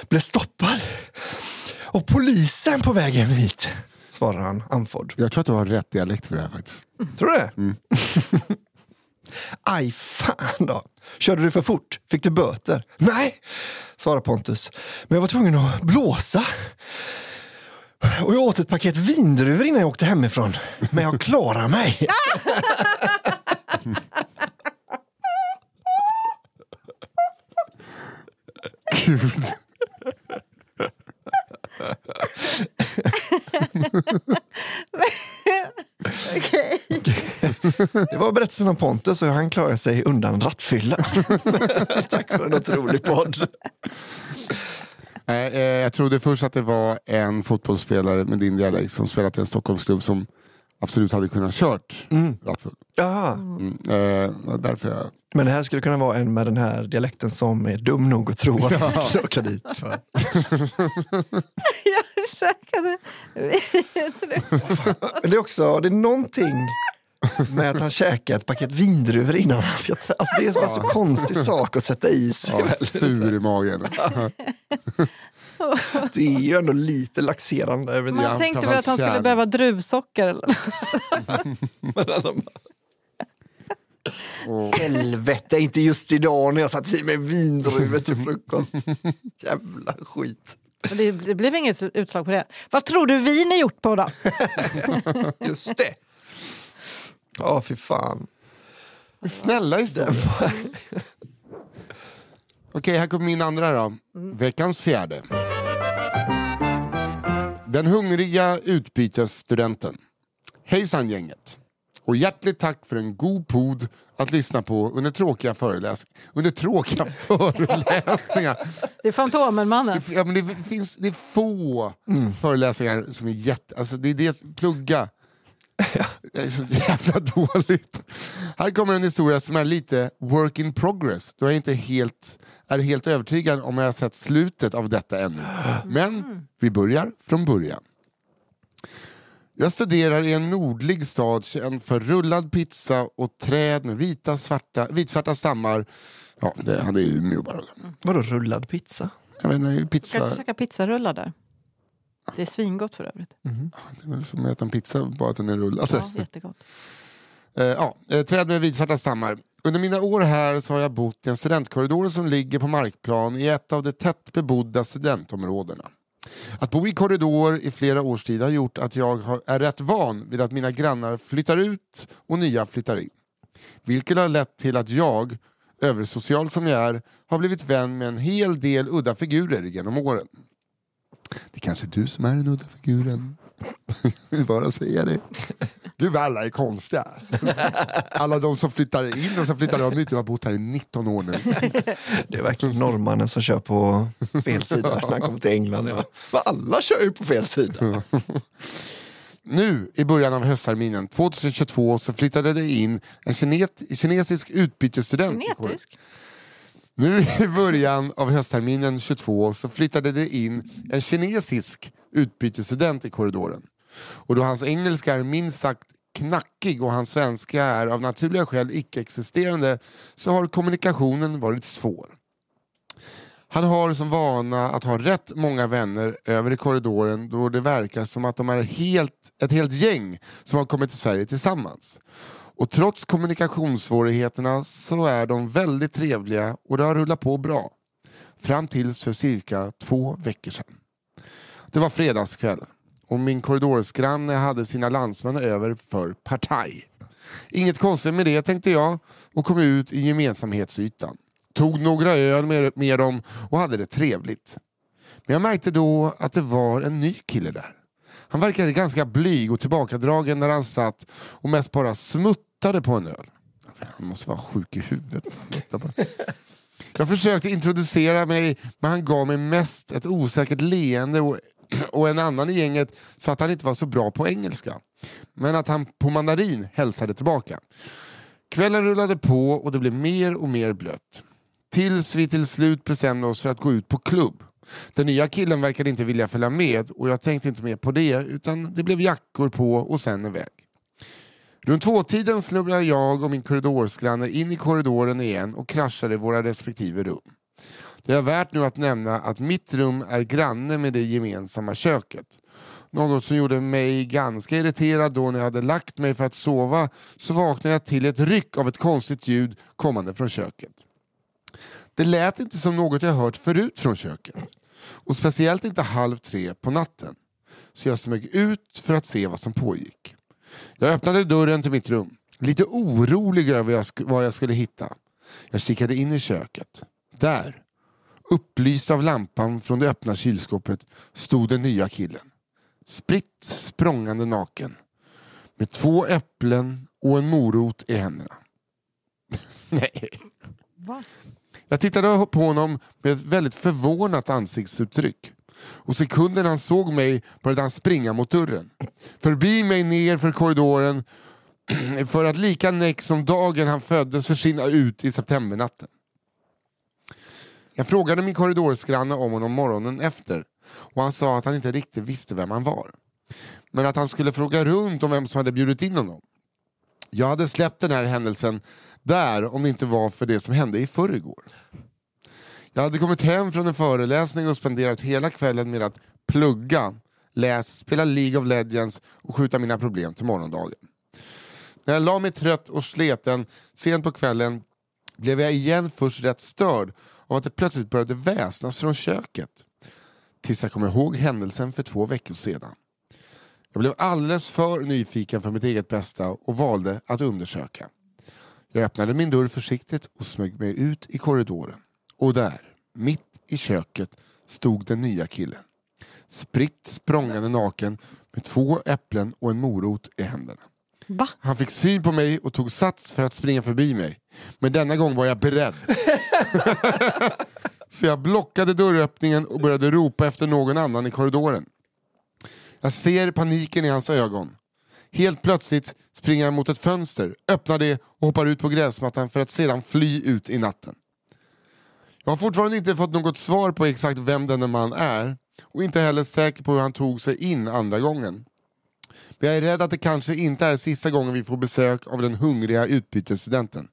blev stoppad av polisen på vägen hit, svarar han andfådd. Jag tror att du har rätt dialekt för det här faktiskt. Tror du det? Mm. (laughs) Aj, fan då. Körde du för fort? Fick du böter? Nej, svarar Pontus. Men jag var tvungen att blåsa. Och jag åt ett paket vindruvor innan jag åkte hemifrån. Men jag klarar mig. Gud. (laughs) Okej. Det var berättelsen om Pontus och han klarade sig undan rattfylla. (laughs) Tack för en otrolig podd. Eh, eh, jag trodde först att det var en fotbollsspelare med din dialekt som spelat i en Stockholmsklubb som absolut hade kunnat kört Mm. rattfull. Jaha. Mm. Eh, därför jag... Men det här skulle kunna vara en med den här dialekten som är dum nog att tro att man ska åka dit för. (laughs) Jag Men det är också, det är någonting med att han käkar ett paket vindruvor innan han ska trä- alltså Det är som en så konstig sak att sätta i sig. Ja, sur i magen. Det är ju ändå lite laxerande. Jag vet inte. Man tänkte väl att han skulle behöva druvsocker. Eller? (laughs) Och, Helvete, inte just idag när jag satt i mig vindruvor till frukost. (laughs) Jävla skit. Det, det blev inget utslag på det. Vad tror du vin är gjort på då? (laughs) Just det. Ja, fy fan. snälla historia. (laughs) Okej, här kommer min andra då. Veckans fjärde. Den hungriga utbytesstudenten. Hejsan gänget. Och hjärtligt tack för en god pod att lyssna på under tråkiga föreläs under tråkiga (laughs) föreläsningar. Det är Fantomen-mannen. Ja, men det, finns, det är få föreläsningar som är jätte... Alltså det är det, plugga. (laughs) Det är så jävla dåligt. Här kommer en historia som är lite work in progress. Då är jag inte helt, är helt övertygad om jag har sett slutet av detta ännu. Men vi börjar från början. Jag studerar i en nordlig stad känd för rullad pizza och träd med vita, svarta, vitsvarta stammar. Ja, det, han är ju Umeå bara. Vadå rullad pizza? Jag inte, pizza... Kanske käka pizzarullar där. Det är svingott för övrigt. Det är väl som att äta en pizza, bara att den är rullad. Ja, jättegott. (laughs) Eh, ja, eh, träd med vitsvarta stammar. Under mina år här så har jag bott i en studentkorridor som ligger på markplan i ett av de tätt bebodda studentområdena. Att bo i korridor i flera års tid har gjort att jag är rätt van vid att mina grannar flyttar ut och nya flyttar in. Vilket har lett till att jag, översocial som jag är, har blivit vän med en hel del udda figurer genom åren. Det kanske är du som är den udda figuren. Jag (laughs) vill bara säga det. Gud vad alla är konstiga. (laughs) Alla de som flyttar in och så flyttar ut. Jag har bott här i 19 år nu. (laughs) Det är verkligen norrmannen som kör på fel sida när han kommer till England. Ja. Men alla kör ju på fel sida. Nu i början av höstterminen 2022 så flyttade det in en kinet, kinesisk utbytesstudent. Genetisk. Nu i början av höstterminen 22 så flyttade det in en kinesisk utbytesstudent i korridoren. Och då hans engelska är minst sagt knackig och hans svenska är av naturliga skäl icke-existerande så har kommunikationen varit svår. Han har som vana att ha rätt många vänner över i korridoren då det verkar som att de är helt, ett helt gäng som har kommit till Sverige tillsammans. Och trots kommunikationssvårigheterna så är de väldigt trevliga och det har rullat på bra. Fram tills för cirka två veckor sedan. Det var fredagskväll och min korridorsgranne hade sina landsmän över för partaj. Inget konstigt med det tänkte jag och kom ut i gemensamhetsytan. Tog några öl med, med dem och hade det trevligt. Men jag märkte då att det var en ny kille där. Han verkade ganska blyg och tillbakadragen när han satt och mest bara smuttade på en öl. Han måste vara sjuk i huvudet. (laughs) Jag försökte introducera mig men han gav mig mest ett osäkert leende och, (clears throat) och en annan i gänget sa att han inte var så bra på engelska. Men att han på mandarin hälsade tillbaka. Kvällen rullade på och det blev mer och mer blött. Tills vi till slut bestämde oss för att gå ut på klubb. Den nya killen verkade inte vilja följa med och jag tänkte inte mer på det utan det blev jackor på och sen iväg. Runt tvåtiden snubblade jag och min korridorsgranne in i korridoren igen och kraschade i våra respektive rum. Det är värt nu att nämna att mitt rum är granne med det gemensamma köket. Något som gjorde mig ganska irriterad då när jag hade lagt mig för att sova så vaknade jag till ett ryck av ett konstigt ljud kommande från köket. Det lät inte som något jag hört förut från köket. Och speciellt inte halv tre på natten. Så jag smög ut för att se vad som pågick. Jag öppnade dörren till mitt rum. Lite orolig över vad jag skulle hitta. Jag kikade in i köket. Där, upplyst av lampan från det öppna kylskåpet, stod den nya killen. Spritt språngande naken. Med två äpplen och en morot i händerna. Nej. Va? Jag tittade på honom med ett väldigt förvånat ansiktsuttryck. Och sekunden han såg mig började han springa mot dörren. Förbi mig ner för korridoren (clears throat) för att lika näck som dagen han föddes försvinna ut i septembernatten. Jag frågade min korridorsgranne om honom morgonen efter. och han sa att han inte riktigt visste vem han var. Men att han skulle fråga runt om vem som hade bjudit in honom. Jag hade släppt den här händelsen där om det inte var för det som hände i förrgår. Jag hade kommit hem från en föreläsning och spenderat hela kvällen med att plugga, läsa, spela League of Legends och skjuta mina problem till morgondagen. När jag la mig trött och sleten sent på kvällen blev jag igen först rätt störd av att det plötsligt började väsnas från köket. Tills jag kom ihåg händelsen för två veckor sedan. Jag blev alldeles för nyfiken för mitt eget bästa och valde att undersöka. Jag öppnade min dörr försiktigt och smög mig ut i korridoren. Och där, mitt i köket, stod den nya killen. Spritt språngande naken med två äpplen och en morot i händerna. Va? Han fick syn på mig och tog sats för att springa förbi mig. Men denna gång var jag beredd. (laughs) Så jag blockade dörröppningen och började ropa efter någon annan i korridoren. Jag ser paniken i hans ögon. Helt plötsligt springer han mot ett fönster, öppnar det och hoppar ut på gräsmattan för att sedan fly ut i natten. Jag har fortfarande inte fått något svar på exakt vem denne man är och inte heller säker på hur han tog sig in andra gången. Men jag är rädd att det kanske inte är sista gången vi får besök av den hungriga utbytesstudenten.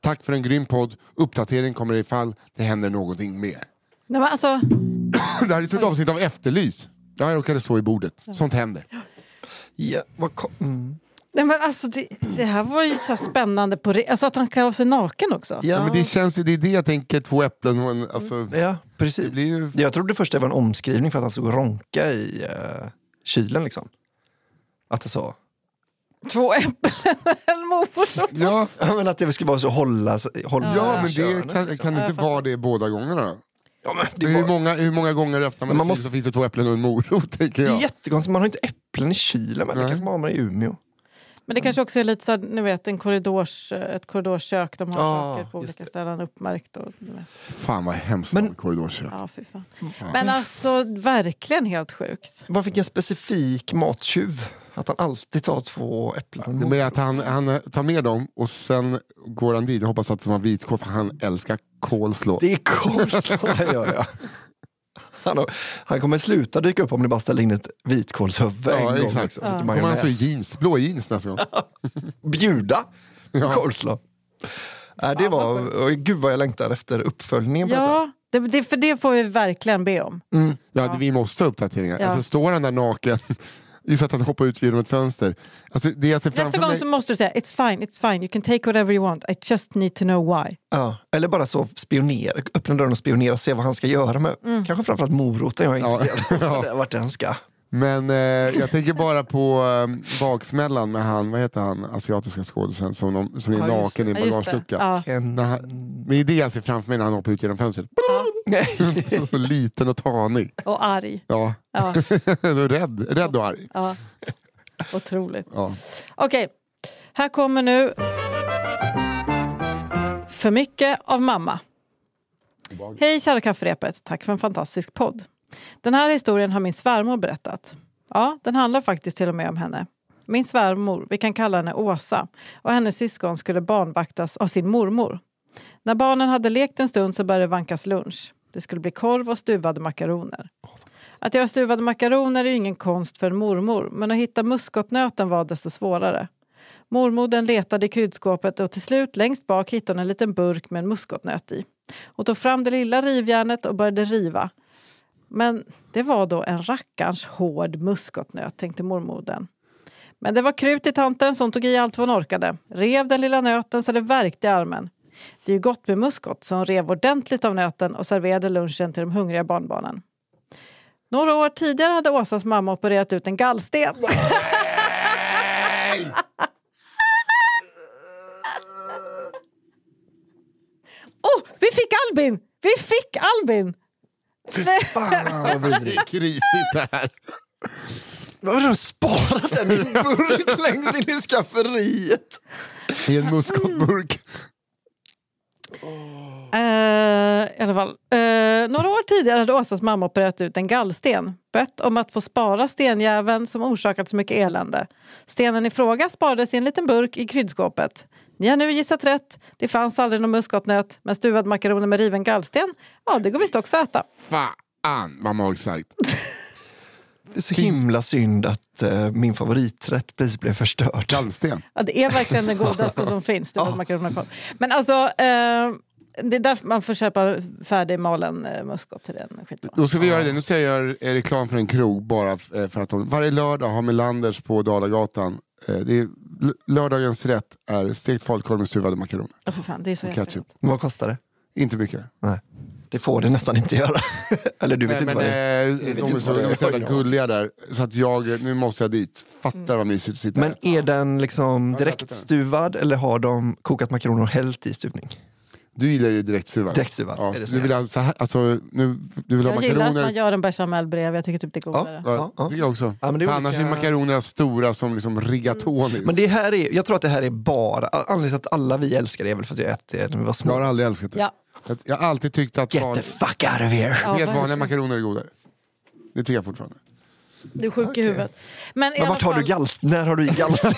Tack för en grym podd. Uppdatering kommer ifall det händer någonting mer. Nej, men alltså, (clears throat) Det här är ett avsnitt av Efterlys. Jag råkade stå i bordet. Sånt händer. Ja, vad ko- mm. Nej, men alltså det, det här var ju så här spännande på re- alltså att han klär av sig naken också. Ja, ja, men det känns ju, det är det jag tänker, två äpplen och en... Alltså, ja, precis. det blir ju... Jag trodde först det var en omskrivning för att han stod och ronka i uh, kylen. Liksom. Att det så. Två äpplen och en morot. Ja, Ja, men att det skulle vara så hålla, hålla ja men könet, det kan, liksom. kan inte vara det båda gångerna då? Ja, men det, Hur var, många, hur många gånger öppnar man Men man en kyl måste- så finns det två äpplen och en morot (laughs) tänker det är jag. jättekonstigt, man har inte äpplen i kylen. Men det Nej. kanske man har i Umeå. Men det kanske också är lite så här, ni vet, en korridors, ett korridorskök. De har Ja, saker på olika det. ställen uppmärkt. Och. Fan vad hemskt Men- med korridorskök. ja, fy fan. Men alltså verkligen helt sjukt. Vad fick en specifik mattjuv? Att han alltid tar två äpplen. Det är att han, han tar med dem och sen går han dit och hoppas att de har vitkål för han älskar kolslå. Det är coleslaw, ja, ja. Han, han kommer sluta dyka upp om ni bara ställer in ett vitkålshuvud Ja, en gång. exakt. Liksom, Ja. lite Kommer han så jeans, blå jeans nästa gång. (laughs) Bjuda Ja. coleslaw. Nej, det var, och gud vad jag längtar efter uppföljningen på detta. Ja, det, det, för det får vi verkligen be om. Ja, det- vi måste ha uppdateringar. Ja. Alltså, står han där naken, just att han hoppar ut genom ett fönster. Alltså, det jag ser Nästa gång mig... så måste du säga it's fine, it's fine, you can take whatever you want, I just need to know why. Ja, eller bara så spionera, öppna dörren och spionera och se vad han ska göra med. Kanske framförallt moroten jag är intresserad av. (laughs) Ja. Vart den ska. Men eh, jag tänker bara på eh, baksmällan med han, vad heter han, asiatiska skådisen som, de, som är Ja, just naken i Ja, just det. bagageluckan. Ja. En... När han- Det är det jag ser framför mig när han hoppar ut genom fönstret. (laughs) så liten och tanig. Och arg. Ja. Ja, (laughs) rädd, rädd och arg. ja. Otroligt. Ja. Okej, här kommer nu För mycket av mamma. Hej kära kafferepet, tack för en fantastisk podd. Den här historien har min svärmor berättat. Ja, den handlar faktiskt till och med om henne. Min svärmor, vi kan kalla henne Åsa, och hennes syskon skulle barnvaktas av sin mormor. När barnen hade lekt en stund så började det vankas lunch. Det skulle bli korv och stuvade makaroner. Att göra stuvade makaroner är ju ingen konst för en mormor, men att hitta muskotnöten var desto svårare. Mormodern letade i kryddskåpet och till slut längst bak hittade hon en liten burk med en muskotnöt i. Hon tog fram det lilla rivjärnet och började riva. Men det var då en rackarns hård muskotnöt, tänkte mormodern. Men det var krut i tanten som tog i allt vad hon orkade. Rev den lilla nöten så det värkte i armen. Det är ju gott med muskot, så hon rev ordentligt av nöten och serverade lunchen till de hungriga barnbarnen. Några år tidigare hade Åsas mamma opererat ut en gallsten. oh, vi fick Albin! Vi fick Albin! Fan vad Det vidrigt. är krisigt det här. Vad har du sparat den i en burk (laughs) längst in i skafferiet? I en muskotburk. Eh, I alla fall. Eh, några år tidigare hade Åsas mamma opererat ut en gallsten. Bett om att få spara stenjäveln som orsakat så mycket elände. Stenen i fråga sparades i en liten burk i kryddskåpet. Ni har nu gissat rätt. Det fanns aldrig någon muskotnöt, men stuvad makaroner med riven gallsten, ja det går visst också att äta. Fan! Vad magstarkt. (laughs) Det är så himla synd att eh, min favoriträtt precis blev förstörd. Gallsten. Ja, det är verkligen det godaste som (laughs) finns. Det var makaroner och korv. Men alltså, eh, det är därför man får köpa färdigmalen eh, muskot till den. Skitbra. Då ska vi göra det. Nu ska jag göra reklam för en krog bara eh, för att de varje lördag har Melanders på Dalagatan. Eh, Det är, lördagens rätt är stekt falukorv med stuvade makaroner Ja, för fan, det är så och ketchup. Men vad kostar det? Inte mycket. Nej, det får det nästan inte göra. (laughs) Eller du vet Nej, inte men, vad det är. eh, de är så, de är. så jävla gulliga där. Så att jag, nu måste jag dit. Fattar vad mysigt att sitta Men är den liksom jag direkt fattar. stuvad eller har de kokat makaroner och hällt i stuvning? Du gillar ju direktstuvad. Direktstuvad, Ja, är det så? du vill ha så här, alltså, nu, du vill ha Jag gillar att man gör en bechamel bredvid. Jag tycker typ det är godare. Ja, Ja, ja. tycker jag också. Ja, men det är annars är makaronerna stora som liksom rigatoni. Men det här är, jag tror att det här är bara, anledningen till att alla vi älskar det är väl för att jag ätit det när vi var Jag har små. aldrig älskat det. Ja. Jag, jag har alltid tyckt att Get van, the fuck out of here! Helt vanliga makaroner är godare. Det tycker jag fortfarande. Du är sjuk i huvudet. Men, Men vart har du fall- gallst, när har du i gallsten?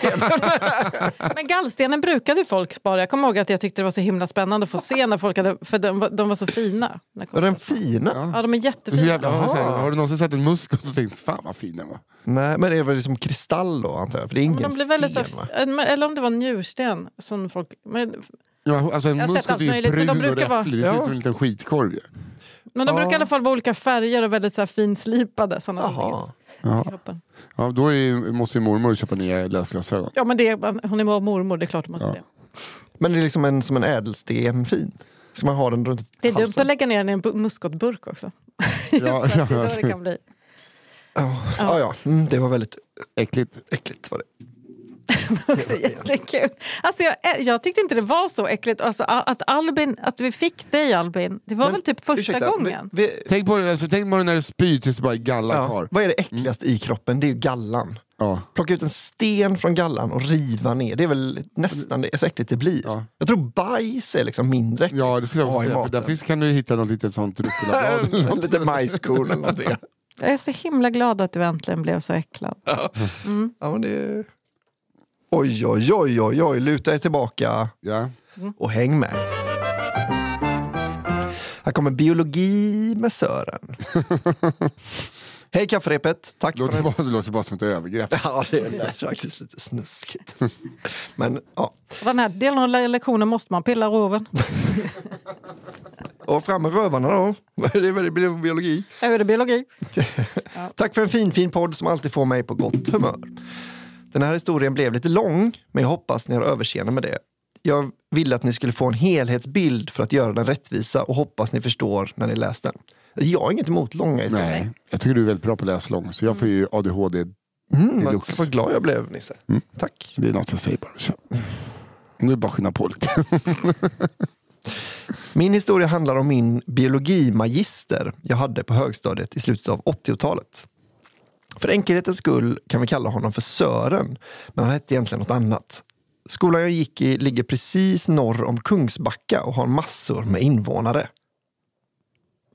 (laughs) Men gallstenen brukade folk spara. Jag kommer ihåg att jag tyckte det var så himla spännande att få se när folk hade, för de, var- de var så fina. När Var den fina? Ja, de är jättefina. jävla, har, har du någonsin sett en muskot och tänkt fan vad fin den var? Nej, men det är väl liksom kristall då antar jag? För det är ingen de blev väldigt, sten va? eller om det var njursten. Som folk, men, Ja, alltså en allt är ju möjligt, men de brun och brukar vara- räfflig. Det ser Ja. ut som en liten skitkorv ju. men de Ja. brukar i alla fall vara olika färger och väldigt så här, finslipade. Såna Ja. kroppen. Ja, då är, måste ju mormor köpa nya läsglasögon. Ja, men det, hon är mormor, det är klart hon måste Ja. det. Men det är liksom en, som en ädelsten fin. Ska man ha den runt Det är dumt halsen? att lägga ner den i en bu- muskotburk också. Ja, (laughs) Så det ja. då det kan bli. Ja, ja, ja. Mm, det var väldigt Äckligt. äckligt. Var det. (laughs) också jättekul. Alltså jag, jag tyckte inte det var så äckligt. Alltså, att, Albin, att vi fick dig Albin, det var Men, väl typ första ursäkta, gången? Vi, vi, Tänk på, det, alltså, tänk på det när du spyr tills det bara är galla ja, kvar. vad är det äckligaste i kroppen? Det är ju gallan. Ja. Plocka ut en sten från gallan och riva ner. Det är väl nästan det, så äckligt det blir. Ja. Jag tror bajs är liksom mindre äckligt. Ja, det skulle jag säga. För där finns, kan du hitta något litet sånt rucola (laughs) Lite majskorn eller någonting. Jag är så himla glad att du äntligen blev så äcklad. Ja, men det... Oj, oj, oj, oj, oj, luta er tillbaka Ja. och häng med. Här kommer biologi med Sören. (laughs) Hej kafferepet, tack Låter för bara, det låter bara som ett övergrepp. (laughs) Ja, det är faktiskt lite snuskigt. Men ja, Den här delen av le- lektionen måste man pilla roven. och fram med rövarna då. (laughs) Det är väl biologi. Är det biologi? Tack för en fin, fin podd som alltid får mig på gott humör. Den här historien blev lite lång, men jag hoppas ni har överseende med det. Jag ville att ni skulle få en helhetsbild för att göra den rättvisa och hoppas ni förstår när ni läst den. Jag har inget emot långa historier. Nej, jag tycker du är väldigt bra på att läsa lång, så jag får ju ADHD. Mm, vad, Deluxe. vad glad jag blev, Nisse. Tack. Det är något jag säger bara. Så. Nu bara skynda på lite. (laughs) Min historia handlar om min biologimagister jag hade på högstadiet i slutet av 80-talet. För enkelhetens skull kan vi kalla honom för Sören, men han hette egentligen något annat. Skolan jag gick i ligger precis norr om Kungsbacka och har massor med invånare.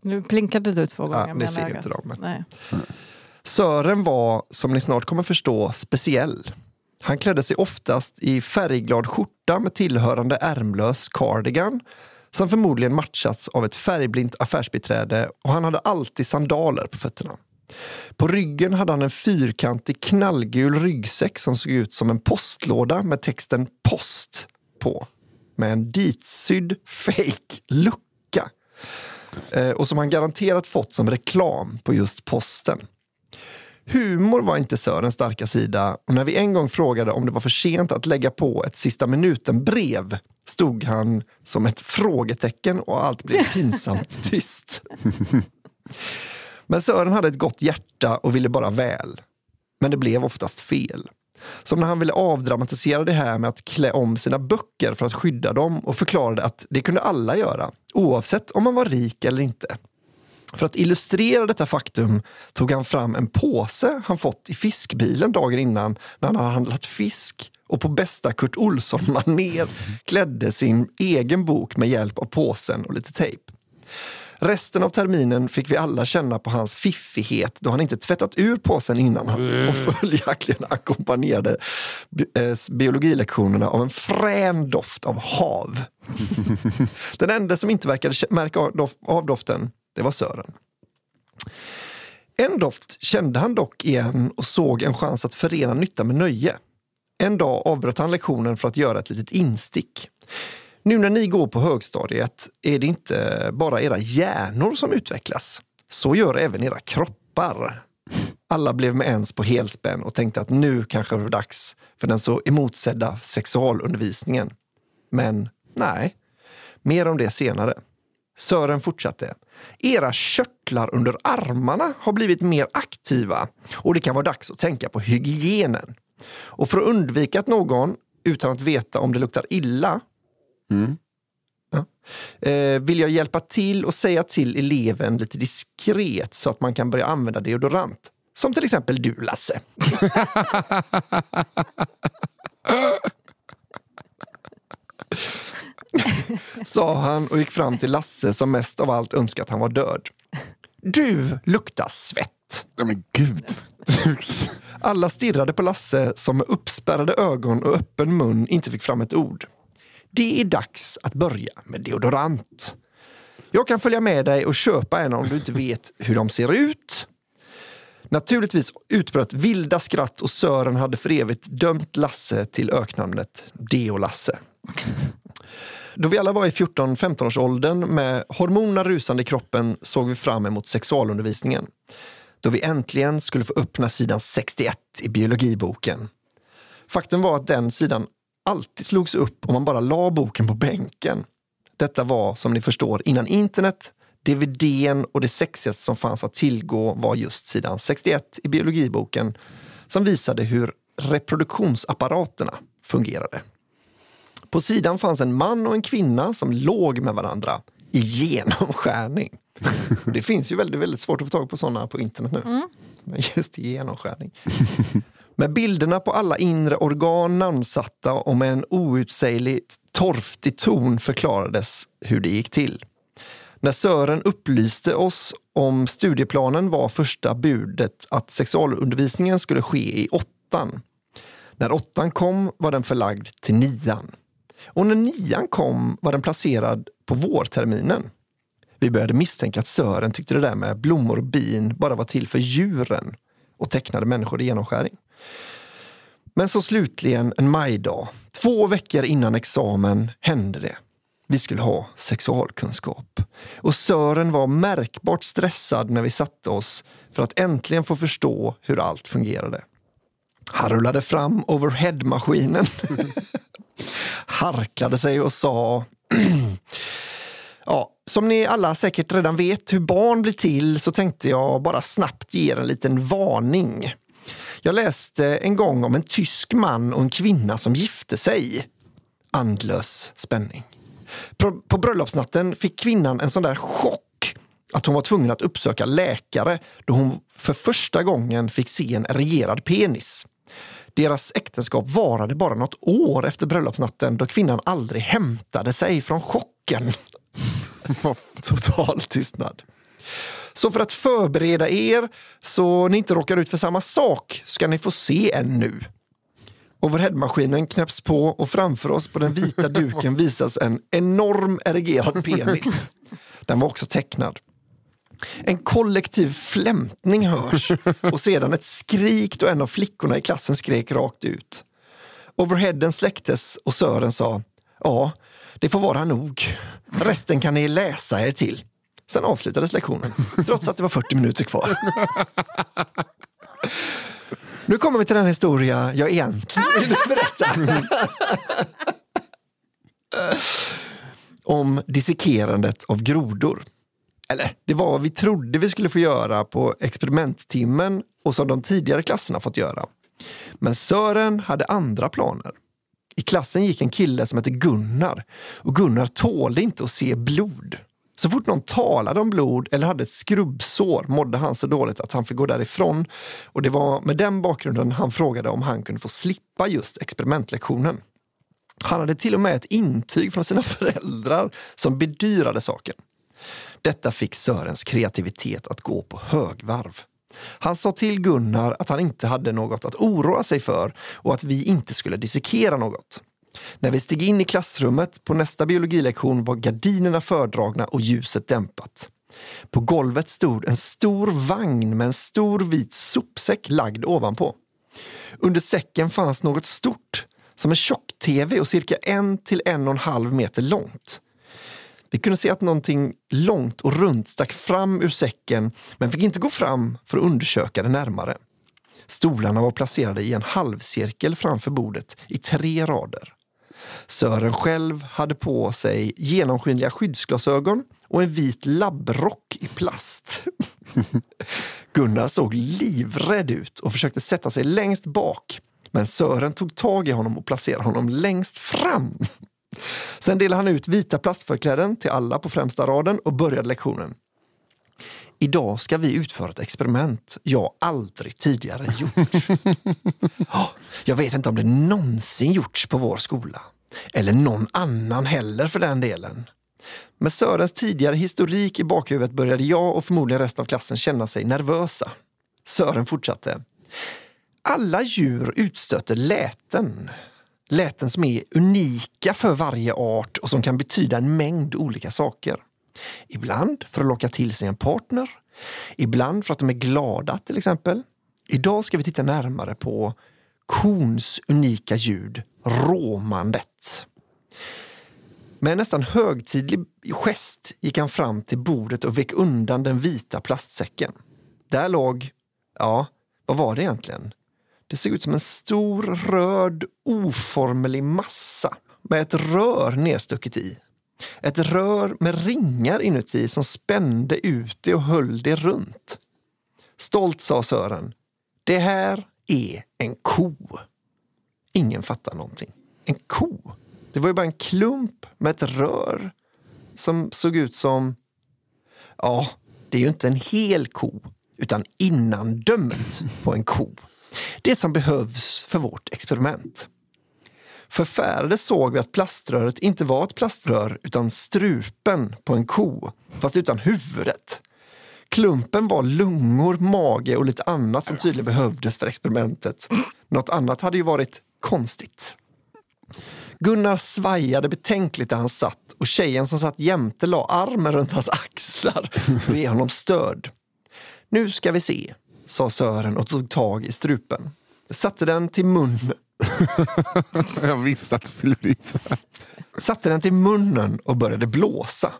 Nu blinkade du två gånger. det med ser ögat. inte de, men- Nej. Sören var, som ni snart kommer förstå, speciell. Han klädde sig oftast i färgglad skjorta med tillhörande ärmlös cardigan som förmodligen matchats av ett färgblint affärsbiträde och han hade alltid sandaler på fötterna. På ryggen hade han en fyrkantig knallgul ryggsäck som såg ut som en postlåda med texten post på. Med en ditsydd fake lucka. Eh, och som han garanterat fått som reklam på just posten. Humor var inte Sörens starka sida och när vi en gång frågade om det var för sent att lägga på ett sista minuten-brev stod han som ett frågetecken och allt blev pinsamt tyst. (laughs) Men Sören hade ett gott hjärta och ville bara väl. Men det blev oftast fel. Som när han ville avdramatisera det här med att klä om sina böcker för att skydda dem och förklarade att det kunde alla göra, oavsett om man var rik eller inte. För att illustrera detta faktum tog han fram en påse han fått i fiskbilen dagen innan när han hade handlat fisk och på bästa Kurt Olsson-manér klädde sin egen bok med hjälp av påsen och lite tejp. Resten av terminen fick vi alla känna på hans fiffighet då han inte tvättat ur påsen innan han och följaktligen ackompanjerade eh, biologilektionerna av en frän doft av hav. (laughs) Den enda som inte verkade märka av doften, det var Sören. En doft kände han dock igen och såg en chans att förena nytta med nöje. En dag avbröt han lektionen för att göra ett litet instick. Nu när ni går på högstadiet är det inte bara era hjärnor som utvecklas. Så gör även era kroppar. Alla blev med ens på helspänn och tänkte att nu kanske det var dags för den så emotsedda sexualundervisningen. Men nej, mer om det senare. Sören fortsatte. Era körtlar under armarna har blivit mer aktiva och det kan vara dags att tänka på hygienen. Och för att undvika att någon, utan att veta om det luktar illa, ja, eh, vill jag hjälpa till och säga till eleven lite diskret så att man kan börja använda deodorant. Som till exempel du, Lasse. (laughs) Sa han och gick fram till Lasse som mest av allt önskat han var död. Du luktar svett. Ja, men gud. Alla stirrade på Lasse som med uppspärrade ögon och öppen mun inte fick fram ett ord. Det är dags att börja med deodorant. Jag kan följa med dig och köpa en om du inte vet hur de ser ut. Naturligtvis utbröt vilda skratt och Sören hade för evigt dömt Lasse till öknamnet Deo-Lasse. Då vi alla var i 14-15 års åldern med hormonerna rusande i kroppen såg vi fram emot sexualundervisningen. Då vi äntligen skulle få öppna sidan 61 i biologiboken. Faktum var att den sidan alltid slogs upp om man bara la boken på bänken. Detta var, som ni förstår, innan internet, DVDn och det sexigaste som fanns att tillgå var just sidan 61 i biologiboken som visade hur reproduktionsapparaterna fungerade. På sidan fanns en man och en kvinna som låg med varandra i genomskärning. Det finns ju väldigt, väldigt svårt att få tag på sådana på internet nu. Men just genomskärning. Med bilderna på alla inre organ namnsatta och med en outsägligt torftig ton förklarades hur det gick till. När Sören upplyste oss om studieplanen var första budet att sexualundervisningen skulle ske i åttan. När åttan kom var den förlagd till nian. Och när nian kom var den placerad på vårterminen. Vi började misstänka att Sören tyckte det där med blommor och bin bara var till för djuren och tecknade människor i genomskäring. Men så slutligen en majdag, två veckor innan examen, hände det. Vi skulle ha sexualkunskap. Och Sören var märkbart stressad när vi satte oss för att äntligen få förstå hur allt fungerade. Han rullade fram overheadmaskinen, (laughs) harklade sig och sa (clears throat) Ja, som ni alla säkert redan vet hur barn blir till så tänkte jag bara snabbt ge er en liten varning. Jag läste en gång om en tysk man och en kvinna som gifte sig. Andlös spänning. På, bröllopsnatten fick kvinnan en sån där chock att hon var tvungen att uppsöka läkare då hon för första gången fick se en regerad penis. Deras äktenskap varade bara något år efter bröllopsnatten då kvinnan aldrig hämtade sig från chocken. Total tystnad. Så för att förbereda er så ni inte råkar ut för samma sak ska ni få se en nu. Overheadmaskinen knäpps på och framför oss på den vita duken (laughs) visas en enorm erigerad penis. Den var också tecknad. En kollektiv flämtning hörs och sedan ett skrik då en av flickorna i klassen skrek rakt ut. Overheaden släcktes och Sören sa Ja, det får vara nog. Resten kan ni läsa er till. Sen avslutades lektionen, trots att det var 40 minuter kvar. Nu kommer vi till den historia jag egentligen vill berätta. Om dissekerandet av grodor. Eller, det var vad vi trodde vi skulle få göra på experimenttimmen och som de tidigare klasserna fått göra. Men Sören hade andra planer. I klassen gick en kille som hette Gunnar och Gunnar tålde inte att se blod. Så fort någon talade om blod eller hade ett skrubbsår mådde han så dåligt att han fick gå därifrån. Och det var med den bakgrunden han frågade om han kunde få slippa just experimentlektionen. Han hade till och med ett intyg från sina (laughs) föräldrar som bedyrade saken. Detta fick Sörens kreativitet att gå på högvarv. Han sa till Gunnar att han inte hade något att oroa sig för och att vi inte skulle dissekera något. När vi steg in i klassrummet på nästa biologilektion var gardinerna fördragna och ljuset dämpat. På golvet stod en stor vagn med en stor vit sopsäck lagd ovanpå. Under säcken fanns något stort, som en tjock-tv och cirka en till en och en halv meter långt. Vi kunde se att någonting långt och runt stack fram ur säcken men fick inte gå fram för att undersöka det närmare. Stolarna var placerade i en halvcirkel framför bordet i tre rader. Sören själv hade på sig genomskinliga skyddsglasögon och en vit labbrock i plast. (laughs) Gunnar såg livrädd ut och försökte sätta sig längst bak. Men Sören tog tag i honom och placerade honom längst fram. (laughs) Sen delade han ut vita plastförkläden till alla på främsta raden och började lektionen. Idag ska vi utföra ett experiment jag aldrig tidigare gjort. (laughs) (gasps) Jag vet inte om det någonsin gjorts på vår skola. Eller någon annan heller för den delen. Med Sörens tidigare historik i bakhuvudet började jag och förmodligen resten av klassen känna sig nervösa. Sören fortsatte. Alla djur utstöter läten. Läten som är unika för varje art och som kan betyda en mängd olika saker. Ibland för att locka till sig en partner. Ibland för att de är glada till exempel. Idag ska vi titta närmare på kons unika ljud, råmandet. Med en nästan högtidlig gest gick han fram till bordet och vek undan den vita plastsäcken. Där låg, ja, vad var det egentligen? Det såg ut som en stor röd oformlig massa med ett rör nedstucket i. Ett rör med ringar inuti som spände ut det och höll det runt. Stolt sa Sören. Det här är en ko. Ingen fattar någonting. En ko? Det var ju bara en klump med ett rör som såg ut som... Ja, det är ju inte en hel ko, utan innandömet på en ko. Det som behövs för vårt experiment. Förfärade såg vi att plaströret inte var ett plaströr utan strupen på en ko, fast utan huvudet. Klumpen var lungor, mage och lite annat som tydligen behövdes för experimentet. Något annat hade ju varit konstigt. Gunnar svajade betänkligt där han satt och tjejen som satt jämte la armen runt hans axlar att ge honom stöd. Nu ska vi se, sa Sören och tog tag i strupen. Satte den till munnen. (laughs) Jag visste att det skulle bli så. Satte den till munnen och började blåsa.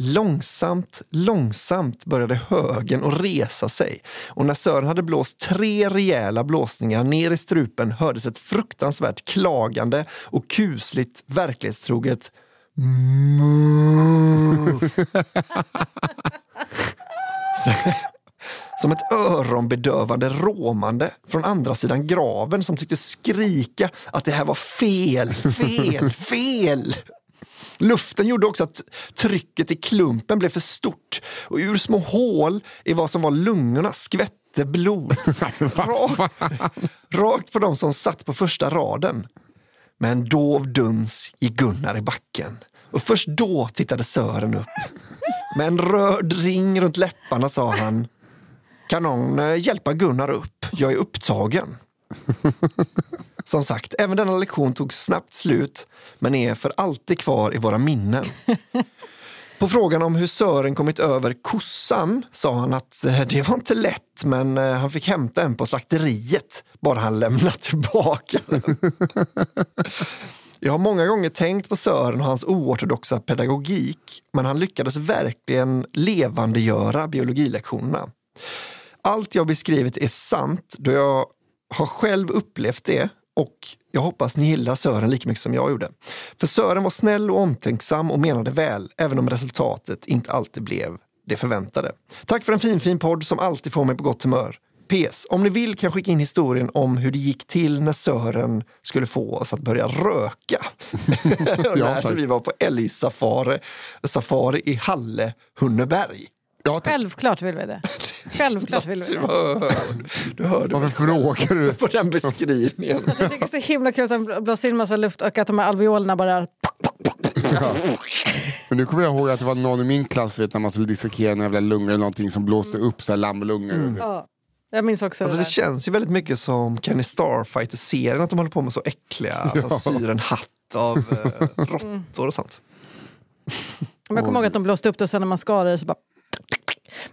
Långsamt, långsamt började högen att resa sig och när Sören hade blåst tre rejäla blåsningar ner i strupen hördes ett fruktansvärt klagande och kusligt verklighetstroget. (laughs) Som ett öronbedövande råmande från andra sidan graven som tyckte skrika att det här var fel, fel, fel. Luften gjorde också att trycket i klumpen blev för stort och ur små hål i vad som var lungorna skvätte blod. (laughs) Rakt, rakt på de som satt på första raden. Med en dov duns gick Gunnar i backen. Och först då tittade Sören upp. Med en röd ring runt läpparna sa han Kan någon eh, hjälpa Gunnar upp? Jag är upptagen. Som sagt, även denna lektion tog snabbt slut men är för alltid kvar i våra minnen. (laughs) På frågan om hur Sören kommit över kossan sa han att eh, det var inte lätt men eh, han fick hämta en på slakteriet bara han lämnat tillbaka den. (laughs) Jag har många gånger tänkt på Sören och hans oortodoxa pedagogik men han lyckades verkligen levandegöra biologilektionerna. Allt jag beskrivit är sant då jag har själv upplevt det och jag hoppas ni gillar Sören lika mycket som jag gjorde. För Sören var snäll och omtänksam och menade väl, även om resultatet inte alltid blev det förväntade. Tack för en fin, fin podd som alltid får mig på gott humör. PS. Om ni vill kan jag skicka in historien om hur det gick till när Sören skulle få oss att börja röka. (laughs) när tack. vi var på älgsafari safari i Halle, Hunneberg. Ja, tack. Självklart vill vi det. Självklart vill vi (laughs) det. Du hörde Varför frågar du? på den beskrivningen. Jag tycker det är så himla kul att de blåser in massa luft och att de här alveolerna bara... Men nu kommer jag ihåg att det var någon i min klass vet, när man skulle dissekera en jävla lungor eller någonting som blåste upp så här lammelungor. Ja, jag minns också Alltså det det där. känns ju väldigt mycket som Kenny Starfighter-serien, att de håller på med så äckliga, (laughs) att de syr en hatt av eh, råttor och sånt. Men jag kommer ihåg att de blåste upp det och sen när man skar i så bara...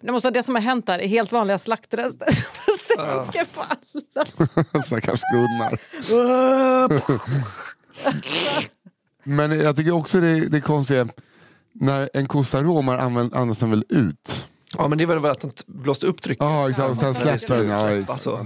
Det, måste, det som har hänt där är helt vanliga slaktrester. Jag (laughs) tänker på alla. (laughs) Stackars Gunnar. (laughs) Men jag tycker också det, det är konstigt när en kossa råmar andas den väl ut? Ja, men det är väl att den t- blåste upp trycket. Ja, exakt. Och sen släpper den. Ja, exakt. så.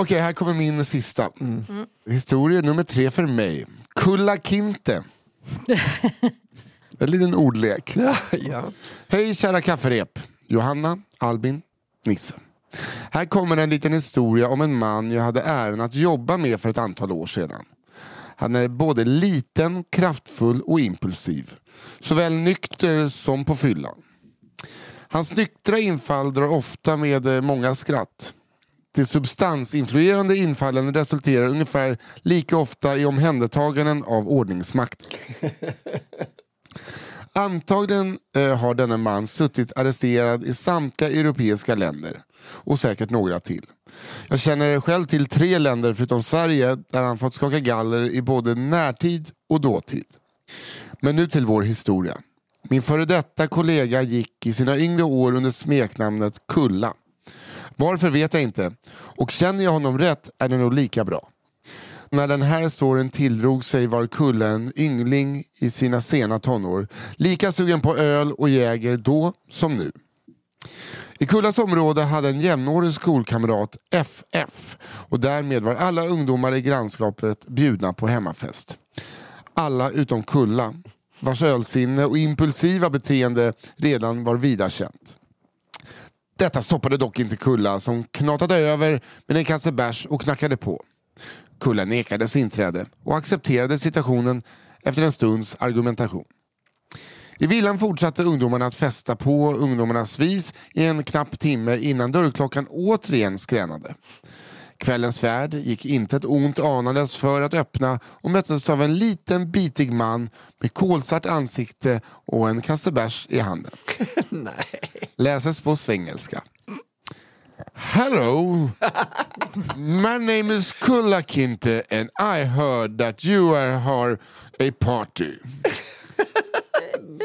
Okej, här kommer min sista. Historia nummer tre för mig. Kulla Kinte. (laughs) En liten ordlek. Ja. Hej kära kafferep. Johanna, Albin, Nisse. Här kommer en liten historia om en man jag hade äran att jobba med för ett antal år sedan. Han är både liten, kraftfull och impulsiv. Såväl nykter som på fyllan. Hans nyktra infall drar ofta med eh, många skratt. De substansinfluerande infallen resulterar ungefär lika ofta i omhändertaganden av ordningsmakt. (laughs) Antagligen eh, har denna man suttit arresterad i samtliga europeiska länder och säkert några till. Jag känner själv till tre länder förutom Sverige där han fått skaka galler i både närtid och dåtid. Men nu till vår historia. Min före detta kollega gick i sina yngre år under smeknamnet Kulla. Varför vet jag inte och känner jag honom rätt är det nog lika bra. När den här storyn tilldrog sig var kullen en yngling i sina sena tonår. Lika sugen på öl och jäger då som nu. I Kullas område hade en jämnårig skolkamrat FF och därmed var alla ungdomar i grannskapet bjudna på hemmafest. Alla utom Kulla, vars ölsinne och impulsiva beteende redan var vida känt. Detta stoppade dock inte Kulla som knatade över med en kasse bärs och knackade på. Kulla nekades inträde och accepterade situationen efter en stunds argumentation. I villan fortsatte ungdomarna att festa på ungdomarnas vis i en knapp timme innan dörrklockan återigen skränade. Kvällens värd gick inte ett ont anades för att öppna och möttes av en liten bitig man med kolsvart ansikte och en kasse bärs i handen. (laughs) Nej. Läses på svengelska. Hello, my name is Kulla Kinte and I heard that you are har a party.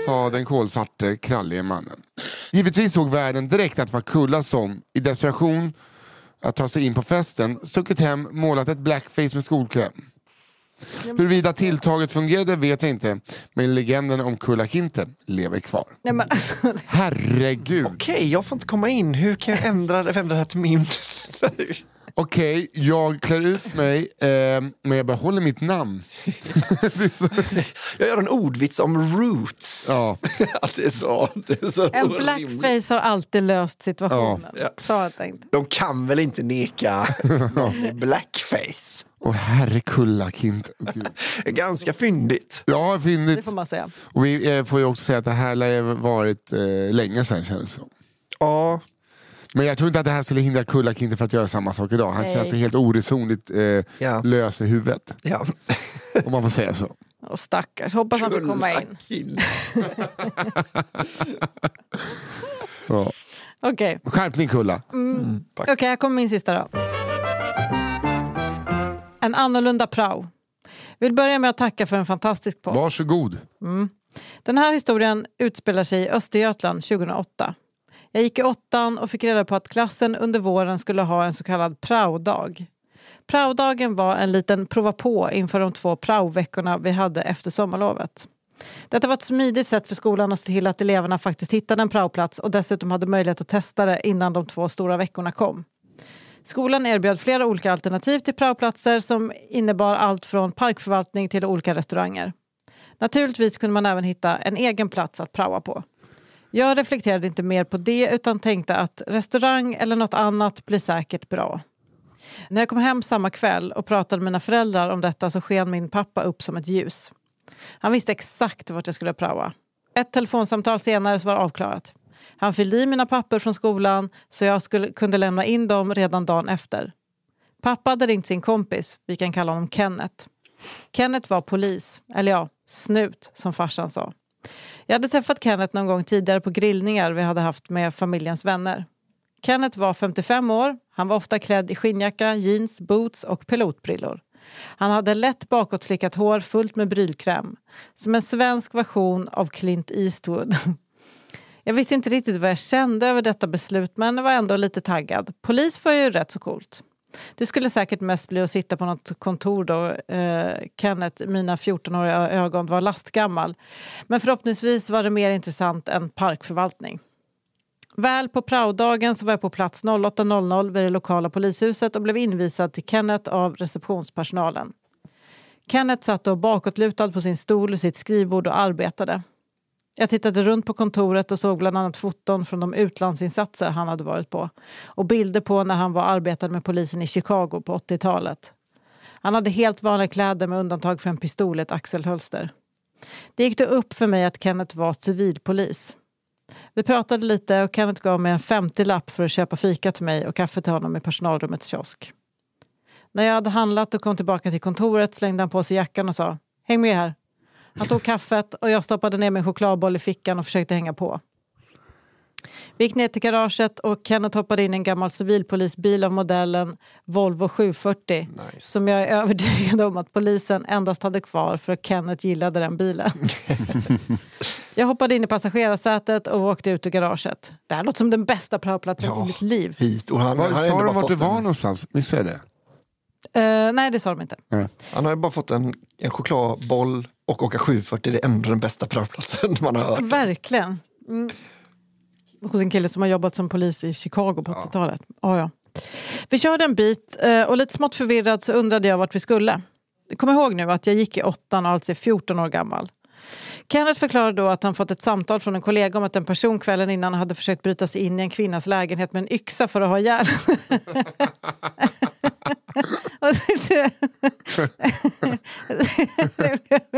Sa den kolsvarte krallige mannen. Givetvis såg värden direkt att det var Kulla som, i desperation att ta sig in på festen, stuckit hem, målat ett blackface med skolkräm. Huruvida tilltaget fungerade vet jag inte, men legenden om Kulla Kinte lever kvar. Nej, men, alltså, (laughs) Herregud. Okej, jag får inte komma in. Hur kan jag ändra det, ändra det här till min? (laughs) Okej, jag klär ut mig, eh, men jag behåller mitt namn. det (laughs) jag gör en ordvits om roots. ja. (laughs) Att det är så, det är så en orimligt. blackface har alltid löst situationen. Ja. Så har jag tänkt. De kan väl inte neka (laughs) blackface? Och herrekulla Gud. Ganska fyndigt. Ja, Det fyndigt. får man säga. Och vi eh, får ju också säga att det här ju varit eh, länge sedan kändes det som. Ja, Men jag tror inte att det här skulle hindra Kulla Kinte för att göra samma sak idag. Han Nej. känns helt oresonligt eh, Ja. lös i huvudet. ja. Om man får säga så. Och stackars, hoppas han får komma in. (laughs) Ja. Okej, Skärpning Kulla. Okej, här kommer min sista då. En annorlunda prao. Vill börja med att tacka för en fantastisk podd. Varsågod. Den här historien utspelar sig i Östergötland 2008. Jag gick i åttan och fick reda på att klassen under våren skulle ha en så kallad praodag. Praodagen var en liten prova på inför de två praoveckorna vi hade efter sommarlovet. Detta var ett smidigt sätt för skolan att se till att eleverna faktiskt hittade en praoplats och dessutom hade möjlighet att testa det innan de två stora veckorna kom. Skolan erbjöd flera olika alternativ till praoplatser som innebar allt från parkförvaltning till olika restauranger. Naturligtvis kunde man även hitta en egen plats att praoa på. Jag reflekterade inte mer på det utan tänkte att restaurang eller något annat blir säkert bra. När jag kom hem samma kväll och pratade med mina föräldrar om detta så sken min pappa upp som ett ljus. Han visste exakt vart jag skulle praoa. Ett telefonsamtal senare så var det avklarat. Han fyllde i mina papper från skolan så jag skulle, kunde lämna in dem redan dagen efter. Pappa hade ringt sin kompis, vi kan kalla honom Kenneth. Kenneth var polis, eller ja, snut som farsan sa. Jag hade träffat Kenneth någon gång tidigare på grillningar vi hade haft med familjens vänner. Kenneth var 55 år, han var ofta klädd i skinnjacka, jeans, boots och pilotbrillor. Han hade lätt bakåtslickat hår fullt med brylkräm. Som en svensk version av Clint Eastwood. (laughs) Jag visste inte riktigt vad jag kände över detta beslut men var ändå lite taggad. Polis var ju rätt så coolt. Det skulle säkert mest bli att sitta på något kontor då eh, Kenneth, mina 14-åriga ögon, var lastgammal. Men förhoppningsvis var det mer intressant än parkförvaltning. Väl på praodagen så var jag på plats 08.00 vid det lokala polishuset och blev invisad till Kenneth av receptionspersonalen. Kenneth satt då bakåtlutad på sin stol i sitt skrivbord och arbetade. Jag tittade runt på kontoret och såg bland annat foton från de utlandsinsatser han hade varit på och bilder på när han var arbetade med polisen i Chicago på 80-talet. Han hade helt vanliga kläder med undantag för en pistol i ett axelhölster. Det gick då upp för mig att Kenneth var civilpolis. Vi pratade lite och Kenneth gav mig en 50-lapp för att köpa fika till mig och kaffe till honom i personalrummets kiosk. När jag hade handlat och kom tillbaka till kontoret slängde han på sig jackan och sa Häng med här. Han tog kaffet och jag stoppade ner min chokladboll i fickan och försökte hänga på. Vi gick ner till garaget och Kenneth hoppade in i en gammal civilpolisbil av modellen Volvo 740 Nice. som jag är övertygad om att polisen endast hade kvar för att Kenneth gillade den bilen. (laughs) jag hoppade in i passagerarsätet och åkte ut ur garaget. Det här låter som den bästa praoplatsen Ja. i mitt liv. Hit. Och han, Var, han, har sa de bara vart fått var en, någonstans? Missade jag det? Eh, nej, det sa de inte. han har ju bara fått en, en chokladboll och åka 740. Det är ändå den bästa praoplatsen (laughs) man har hört. Verkligen. Mm. Hos en kille som har jobbat som polis i Chicago på 80-talet. Ja, ja. Vi körde en bit eh, och lite smått förvirrad så undrade jag vart vi skulle. Kom ihåg nu att jag gick i åttan och alltså är 14 år gammal. Kenneth förklarade då att han fått ett samtal från en kollega om att en person kvällen innan hade försökt bryta sig in i en kvinnas lägenhet med en yxa för att ha ihjäl (laughs) (laughs) (laughs)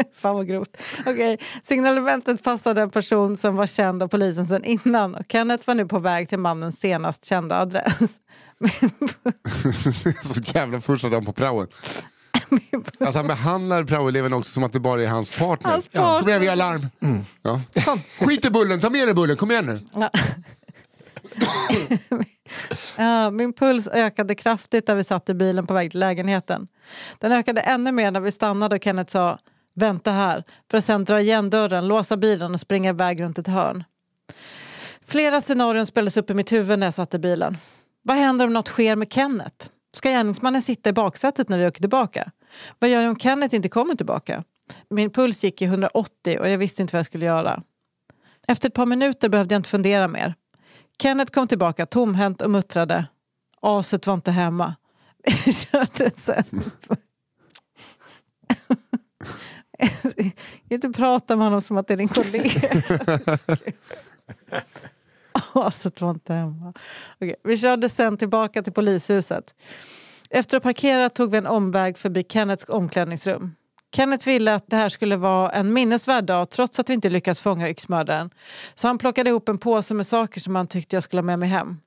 (laughs) Fan vad grovt. Okej, Signalementet passade en person som var känd av polisen sedan innan och Kenneth var nu på väg till mannens senast kända adress. (laughs) Så jävla första dagen på praoen. Att han behandlar praoeleven också som att det bara är hans partner. Hans partner. Kom igen, vi har larm. Ja. Skit i bullen, ta med dig bullen, kom igen nu. Ja. (laughs) Ja, min puls ökade kraftigt när vi satt i bilen på väg till lägenheten. Den ökade ännu mer när vi stannade och Kenneth sa vänta här för att sen dra igen dörren, låsa bilen och springa iväg runt ett hörn. Flera scenarion spelades upp i mitt huvud när jag satt i bilen. Vad händer om något sker med Kenneth? Ska gärningsmannen sitta i baksätet när vi åker tillbaka? Vad gör jag om Kenneth inte kommer tillbaka? Min puls gick i 180 och jag visste inte vad jag skulle göra. Efter ett par minuter behövde jag inte fundera mer. Kenneth kom tillbaka tomhänt och muttrade. Aset var inte hemma. (laughs) Vi körde sen. (laughs) inte prata med honom som att det är din kollega. (laughs) Aset var inte hemma. Okay. vi körde sen tillbaka till polishuset. Efter att ha parkerat tog vi en omväg förbi Kenneths omklädningsrum. Kenneth ville att det här skulle vara en minnesvärd dag trots att vi inte lyckats fånga yxmördaren. Så han plockade ihop en påse med saker som han tyckte jag skulle ha med mig hem.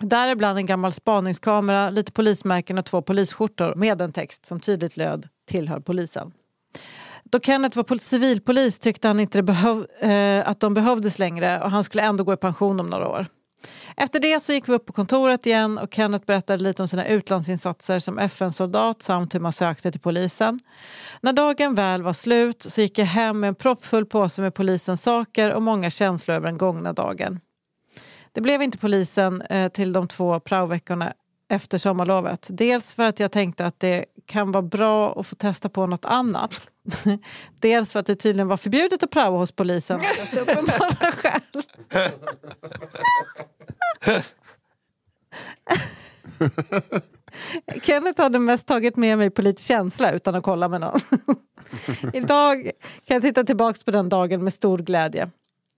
Däribland en gammal spaningskamera, lite polismärken och två polisskjortor med en text som tydligt löd “Tillhör polisen”. Då Kenneth var civilpolis tyckte han inte det behöv, eh, att de behövdes längre och han skulle ändå gå i pension om några år. Efter det så gick vi upp på kontoret igen och Kenneth berättade lite om sina utlandsinsatser som FN-soldat samt hur man sökte till polisen. När dagen väl var slut så gick jag hem med en proppfull påse med polisens saker och många känslor över den gångna dagen. Det blev inte polisen eh, till de två praoveckorna efter sommarlovet. Dels för att jag tänkte att det kan vara bra att få testa på något annat. (laughs) Dels för att det tydligen var förbjudet att praoa hos polisen. (laughs) (laughs) (laughs) Kenneth hade mest tagit med mig på lite känsla utan att kolla med någon. (laughs) Idag kan jag titta tillbaka på den dagen med stor glädje.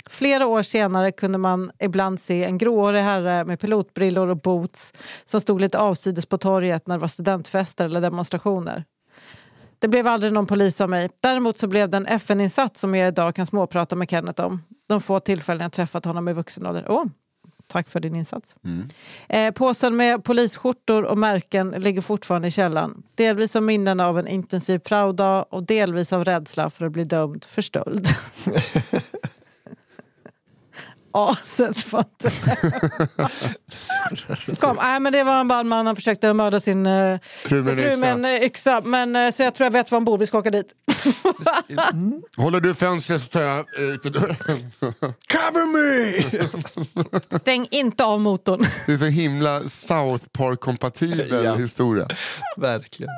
Flera år senare kunde man ibland se en gråhårig herre med pilotbrillor och boots som stod lite avsides på torget när det var studentfester eller demonstrationer. Det blev aldrig någon polis av mig. Däremot så blev det en FN-insats som jag idag kan småprata med Kenneth om. De få tillfällen jag träffat honom i vuxen ålder. Åh, tack för din insats. Eh, påsen med polisskjortor och märken ligger fortfarande i källaren. Delvis som minnen av en intensiv praodag och delvis av rädsla för att bli dömd för stöld. (laughs) Aset var inte (laughs) Kom, nej, men Det var en bandman, han försökte mörda sin Fru med en yxa. Men, eh, så jag tror jag vet var han bor, vi ska åka dit. Håller du fönstret så tar jag eh, ut. (laughs) Cover me! Stäng inte av motorn. Det är så himla South Park-kompatibel Ja. historia. Verkligen.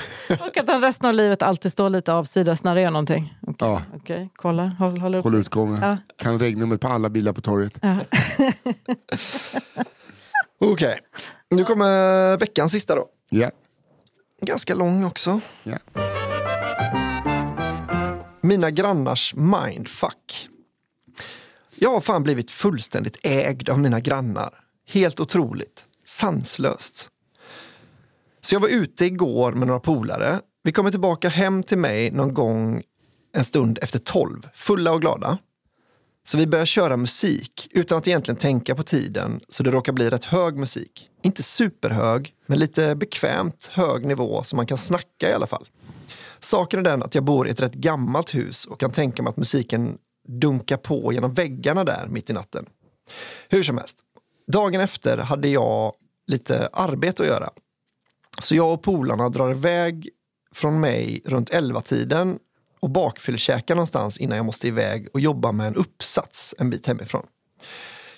(laughs) Och att han resten av livet alltid står lite avsides när det är någonting. Okej, Ja. okej, kolla, håll, håller upp. Håll utgången. Ja. Kan regnummer på alla bilar på torget. (laughs) Okej, nu kommer veckans sista då. Ja. Ganska lång också. ja. Mina grannars mindfuck. Jag har fan blivit fullständigt ägd av mina grannar. Helt otroligt. Sanslöst. Så jag var ute igår med några polare. Vi kommer tillbaka hem till mig någon gång en stund efter tolv, fulla och glada. Så vi börjar köra musik utan att egentligen tänka på tiden, så det råkar bli rätt hög musik. Inte superhög, men lite bekvämt hög nivå så man kan snacka i alla fall. Saken är den att jag bor i ett rätt gammalt hus och kan tänka mig att musiken dunkar på genom väggarna där mitt i natten. Hur som helst, dagen efter hade jag lite arbete att göra. Så jag och polarna drar iväg från mig runt 11-tiden och bakfyllkäkar någonstans innan jag måste iväg och jobba med en uppsats en bit hemifrån.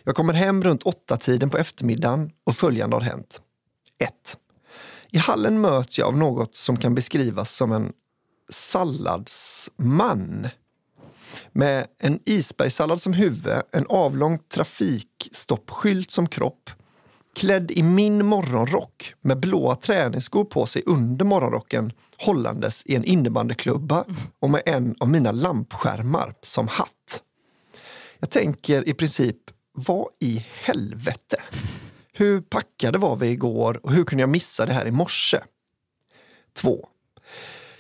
Jag kommer hem runt 8-tiden på eftermiddagen och följande har hänt. 1. I hallen möts jag av något som kan beskrivas som en salladsman. Med en isbergssallad som huvud, en avlång trafikstoppskylt som kropp, klädd i min morgonrock med blåa träningsskor på sig under morgonrocken hållandes i en innebandyklubba och med en av mina lampskärmar som hatt. Jag tänker i princip, vad i helvete? Hur packade var vi igår och hur kunde jag missa det här i morse? 2.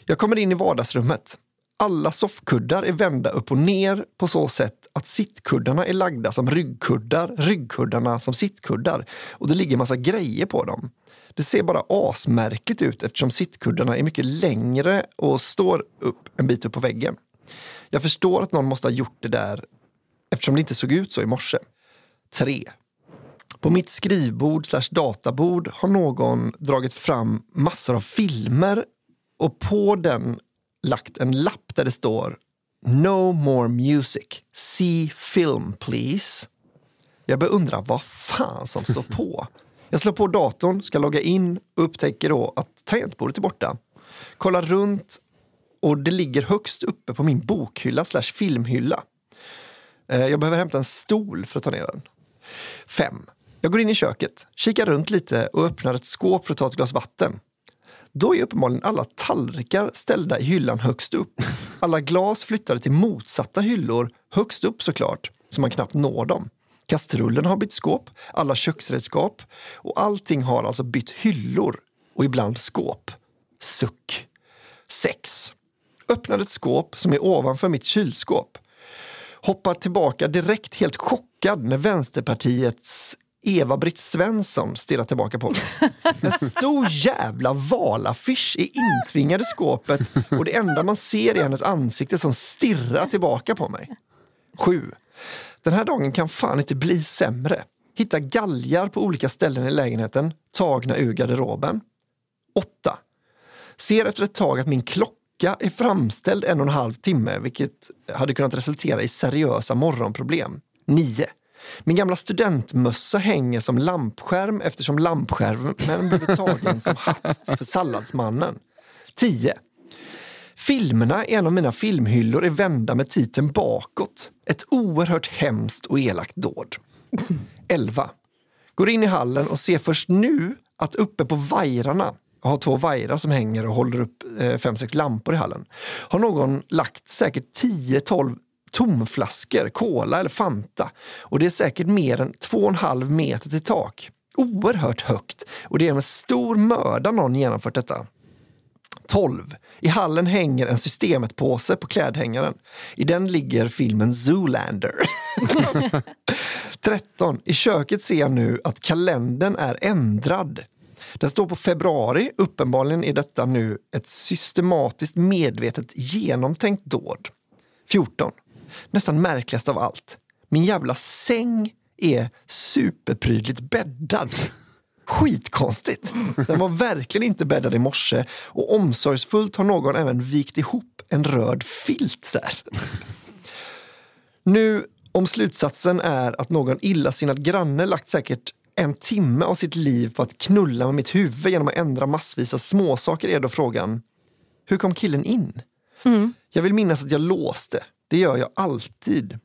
Jag kommer in i vardagsrummet. Alla soffkuddar är vända upp och ner på så sätt att sittkuddarna är lagda som ryggkuddar, ryggkuddarna som sittkuddar och det ligger massa grejer på dem. Det ser bara asmärkligt ut eftersom sittkuddarna är mycket längre och står upp en bit upp på väggen. Jag förstår att någon måste ha gjort det där eftersom det inte såg ut så i morse. 3. På mitt skrivbord slash databord har någon dragit fram massor av filmer och på den lagt en lapp där det står No more music. See film please. Jag börjar undra vad fan som står på. Jag slår på datorn, ska logga in och upptäcker då att tangentbordet är borta. Kollar runt och det ligger högst uppe på min bokhylla slash filmhylla. Eh, jag behöver hämta en stol för att ta ner den. 5. Jag går in i köket, kikar runt lite och öppnar ett skåp för att ta ett glas vatten. Då är uppenbarligen alla tallrikar ställda i hyllan högst upp. Alla glas flyttade till motsatta hyllor, högst upp såklart, så man knappt når dem. Kastrullen har bytt skåp, alla köksredskap och allting har alltså bytt hyllor och ibland skåp. Suck. 6. Öppnade ett skåp som är ovanför mitt kylskåp. Hoppar tillbaka direkt helt chockad när Vänsterpartiets Eva-Britt Svensson stirrar tillbaka på mig. En stor jävla valaffisch är intvingad i skåpet och det enda man ser är hennes ansikte som stirrar tillbaka på mig. 7. Den här dagen kan fan inte bli sämre. Hitta galgar på olika ställen i lägenheten, tagna ur garderoben. 8. Ser efter ett tag att min klocka är framställd en och en halv timme, vilket hade kunnat resultera i seriösa morgonproblem. 9. Min gamla studentmössa hänger som lampskärm eftersom lampskärmen blivit tagen som hatt för salladsmannen. 10. Filmerna i en av mina filmhyllor är vända med titeln bakåt. Ett oerhört hemskt och elakt dåd. 11. Går in i hallen och ser först nu att uppe på vajrarna, jag har två vajrar som hänger och håller upp eh, fem, sex lampor i hallen, har någon lagt säkert 10-12 tomflaskor, cola eller Fanta. Och det är säkert mer än två och en halv meter till tak. Oerhört högt. Och det är med stor möda någon genomfört detta. 12. I hallen hänger en Systemet-påse på klädhängaren. I den ligger filmen Zoolander. (laughs) 13. I köket ser jag nu att kalendern är ändrad. Den står på februari. Uppenbarligen är detta nu ett systematiskt medvetet genomtänkt dåd. 14. Nästan märkligast av allt. Min jävla säng är superprydligt bäddad. Skitkonstigt. Den var verkligen inte bäddad i morse och omsorgsfullt har någon även vikt ihop en röd filt där. Nu om slutsatsen är att någon illasinnad granne lagt säkert en timme av sitt liv på att knulla med mitt huvud genom att ändra massvis av småsaker är då frågan, hur kom killen in? Jag vill minnas att jag låste. Det gör jag alltid.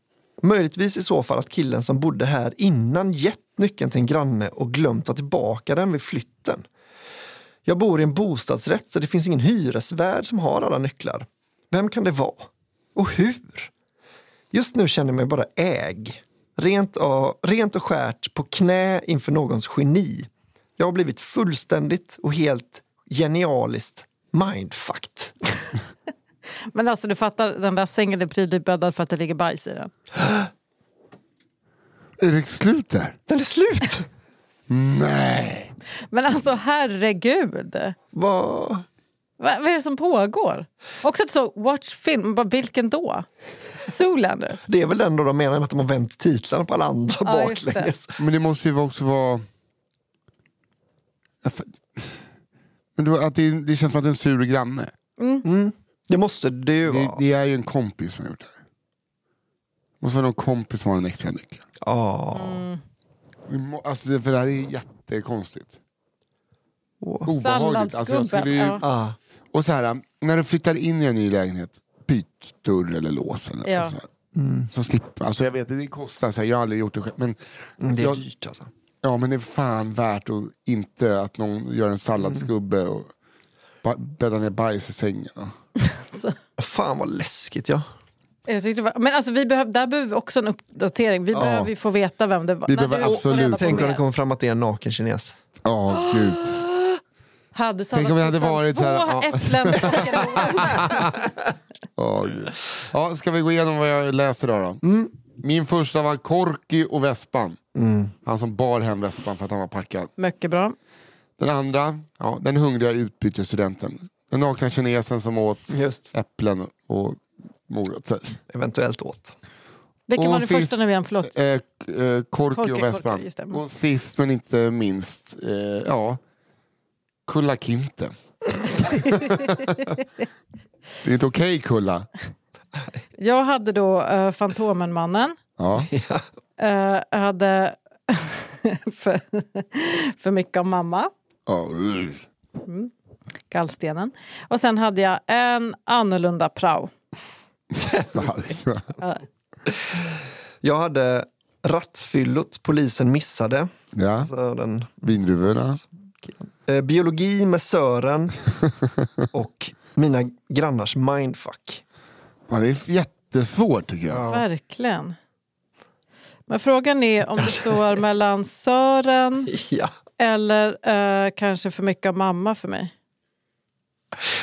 Möjligtvis i så fall att killen som bodde här innan gett nyckeln till en granne och glömt ta tillbaka den vid flytten. Jag bor i en bostadsrätt så det finns ingen hyresvärd som har alla nycklar. Vem kan det vara? Och hur? Just nu känner jag mig bara äg. Rent och, rent och skärt på knä inför någons geni. Jag har blivit fullständigt och helt genialiskt mindfucked. (laughs) Men alltså du fattar, den där sängen är prydligt bäddad för att det ligger bajs i den. (gasps) Är det slut där? Den är slut! Nej. Men alltså herregud. Vad? Vad, vad är det som pågår? Också att så, watch film, bara vilken då? Zoolander? Det är väl den då de menar med att de har vänt titlarna på alla andra Ja, det. baklänges. Men det måste ju också vara... Men då, att det, det känns som att det är en sur granne. Det måste det ju Det, vara. det är ju en kompis som har gjort det här. Det måste vara någon kompis som har en extra nyckel. Ja. Alltså, för det här är jättekonstigt. Åh. Obehagligt. Alltså, jag skulle ju, ja. Ah. Och så här, när du flyttar in i en ny lägenhet, byt dörr eller lås. Eller, Ja. alltså, Så slipper, alltså jag vet, det kostar, så här, jag har aldrig gjort det själv. Men, Mm, det är jag, dyrt alltså. ja, men det är fan värt att inte att någon gör en salladsgubbe och bäddar ner bajs i sängen. Fan vad läskigt ja. Jag tyckte det var, men alltså vi behöv, där behöver vi också en uppdatering. Vi behöver ju få veta vem det var. Vi behöver absolut- Tänk om det kommer fram att det är en naken kines. Ja, gud. Hade Tänk om det hade varit så här, Två ja. äpplen. (laughs) Ja, gud. ja, ska vi gå igenom vad jag läser då? då? Min första var Korki och Vespan. Han som bar hem Vespan för att han var packad. Mycket bra. Den andra, ja, den hungriga utbytesstudenten. Den nakna kinesen som åt Just. äpplen och morötter. Eventuellt åt. Vilken Och var sist- första nu igen? Förlåt. Eh, eh, Korki, och Vespan. Det. och sist men inte minst, eh, ja, Kulla Kinte. (laughs) det är inte okej Kulla. Jag hade då uh, Fantomenmannen. Ja. Uh, jag hade (laughs) för, för mycket om mamma. Ja, uh. Gallstenen. Och sen hade jag en annorlunda prao. Jag hade rattfyllot polisen missade. ja. Alltså den, Vindruvorna. eh, biologi med Sören (laughs) och mina grannars mindfuck. Ja, det är jättesvårt tycker jag. Verkligen. Men frågan är om det står mellan Sören Ja. Eller eh, kanske för mycket av mamma för mig.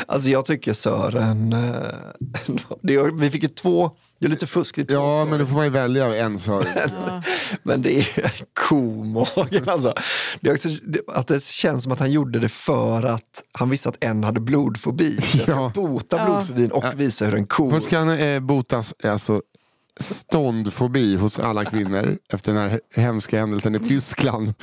Alltså jag tycker Sören, eh, (laughs) vi fick ju två, det är lite fusk, Ja, stories. men då får man ju välja en Sören. (laughs) Men det är komagen alltså. Det är också, det, att det känns som att han gjorde det för att han visste att en hade blodfobi. (laughs) Jag ska Ja. bota blodfobin och visa hur en ko... Först kan eh, botas alltså, ståndfobi hos alla kvinnor efter den här hemska händelsen i Tyskland.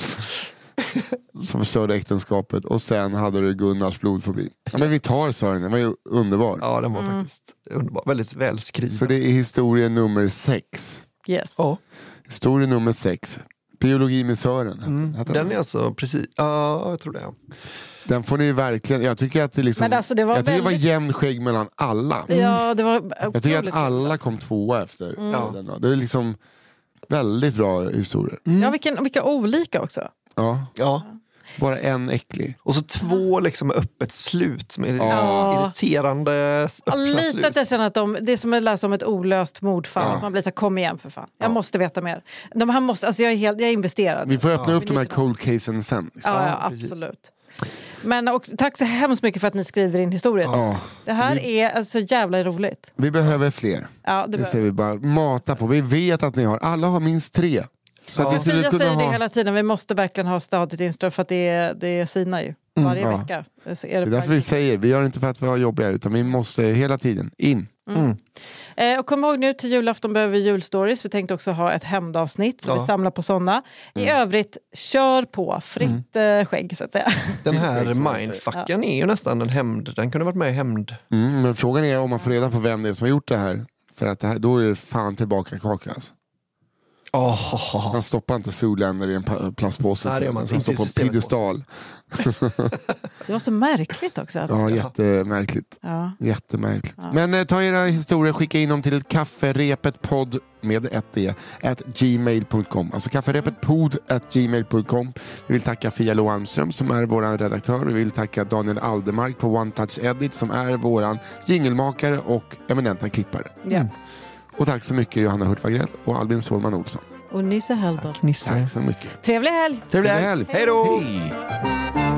(laughs) som förstörde äktenskapet. Och sen hade du Gunnars blodfobi. Ja, men vi tar Sören, den var ju underbar. Ja, den var Mm. faktiskt underbar. Väldigt välskriven. Så det är historia nummer sex. Yes. ja. Historia nummer sex. Biologi med Sören. hette Den är alltså precis, ja jag tror det. Den får ni verkligen, jag tycker att det, liksom, Men alltså, det var jag tycker det väldigt- var jämn skägg mellan alla. Ja, det var Jag tycker att alla kom tvåa efter Mm. Ja. den. då. Det är liksom väldigt bra historier. Ja, vilken, vilka olika också. Ja. Ja, Bara en äcklig. Och så två liksom med öppet slut. Med Ja. irriterande öppna Lite slut. att jag känner att de, det är som att läsa om ett olöst mordfall. Ja. Att Man blir så här, kom igen för fan. Jag måste veta mer. De här måste, alltså jag, är helt, jag är investerad. Vi får öppna upp vi de här cold casen sen. Ja, ja, absolut. Men också, tack så hemskt mycket för att ni skriver in historier. Ja. Det här är alltså jävla roligt. Vi behöver fler. Ja, det Det ser vi bara mata på. Vi vet att ni har, alla har minst tre. Så att vi skulle Fia kunna säger det ha... hela tiden, vi måste verkligen ha stadigt inställt för att det, det sinar ju. Varje ja. vecka. Det är det därför vi säger, vi gör det inte för att vi har jobbiga utan vi måste hela tiden in. Eh, och kom ihåg nu till julafton behöver vi julstories. Vi tänkte också ha ett hämndavsnitt så Ja. vi samlar på sådana. I Mm. övrigt, kör på. Fritt eh, skägg så att säga. (laughs) Den här mindfucken är ju nästan en hämnd. Den kunde varit med i hämnd. Mm, men frågan är om man får reda på vem det är som har gjort det här. För att det här, då är det fan tillbaka kaka alltså. Oh, Man stoppar inte Zoolander i en plastpåse. Nej, inte. står på en piedestal. Det var så märkligt också. Ja, jättemärkligt. Ja. Jättemärkligt. Men eh, ta era historier, skicka in dem till kafferepetpodd med ett d, at gmail.com. Alltså kafferepetpod at gmail.com. Vi vill tacka Fia Lo Almström som är vår redaktör. Vi vill tacka Daniel Aldermark på One Touch Edit som är vår jingelmakare och eminenta klippare. Ja. Och tack så mycket Johanna Hurt Wagrell och Albin Sårman Olsson. Och Nisse Hellberg. Nisse. Tack så mycket. Trevlig helg! Trevlig helg. Hej då! Hej!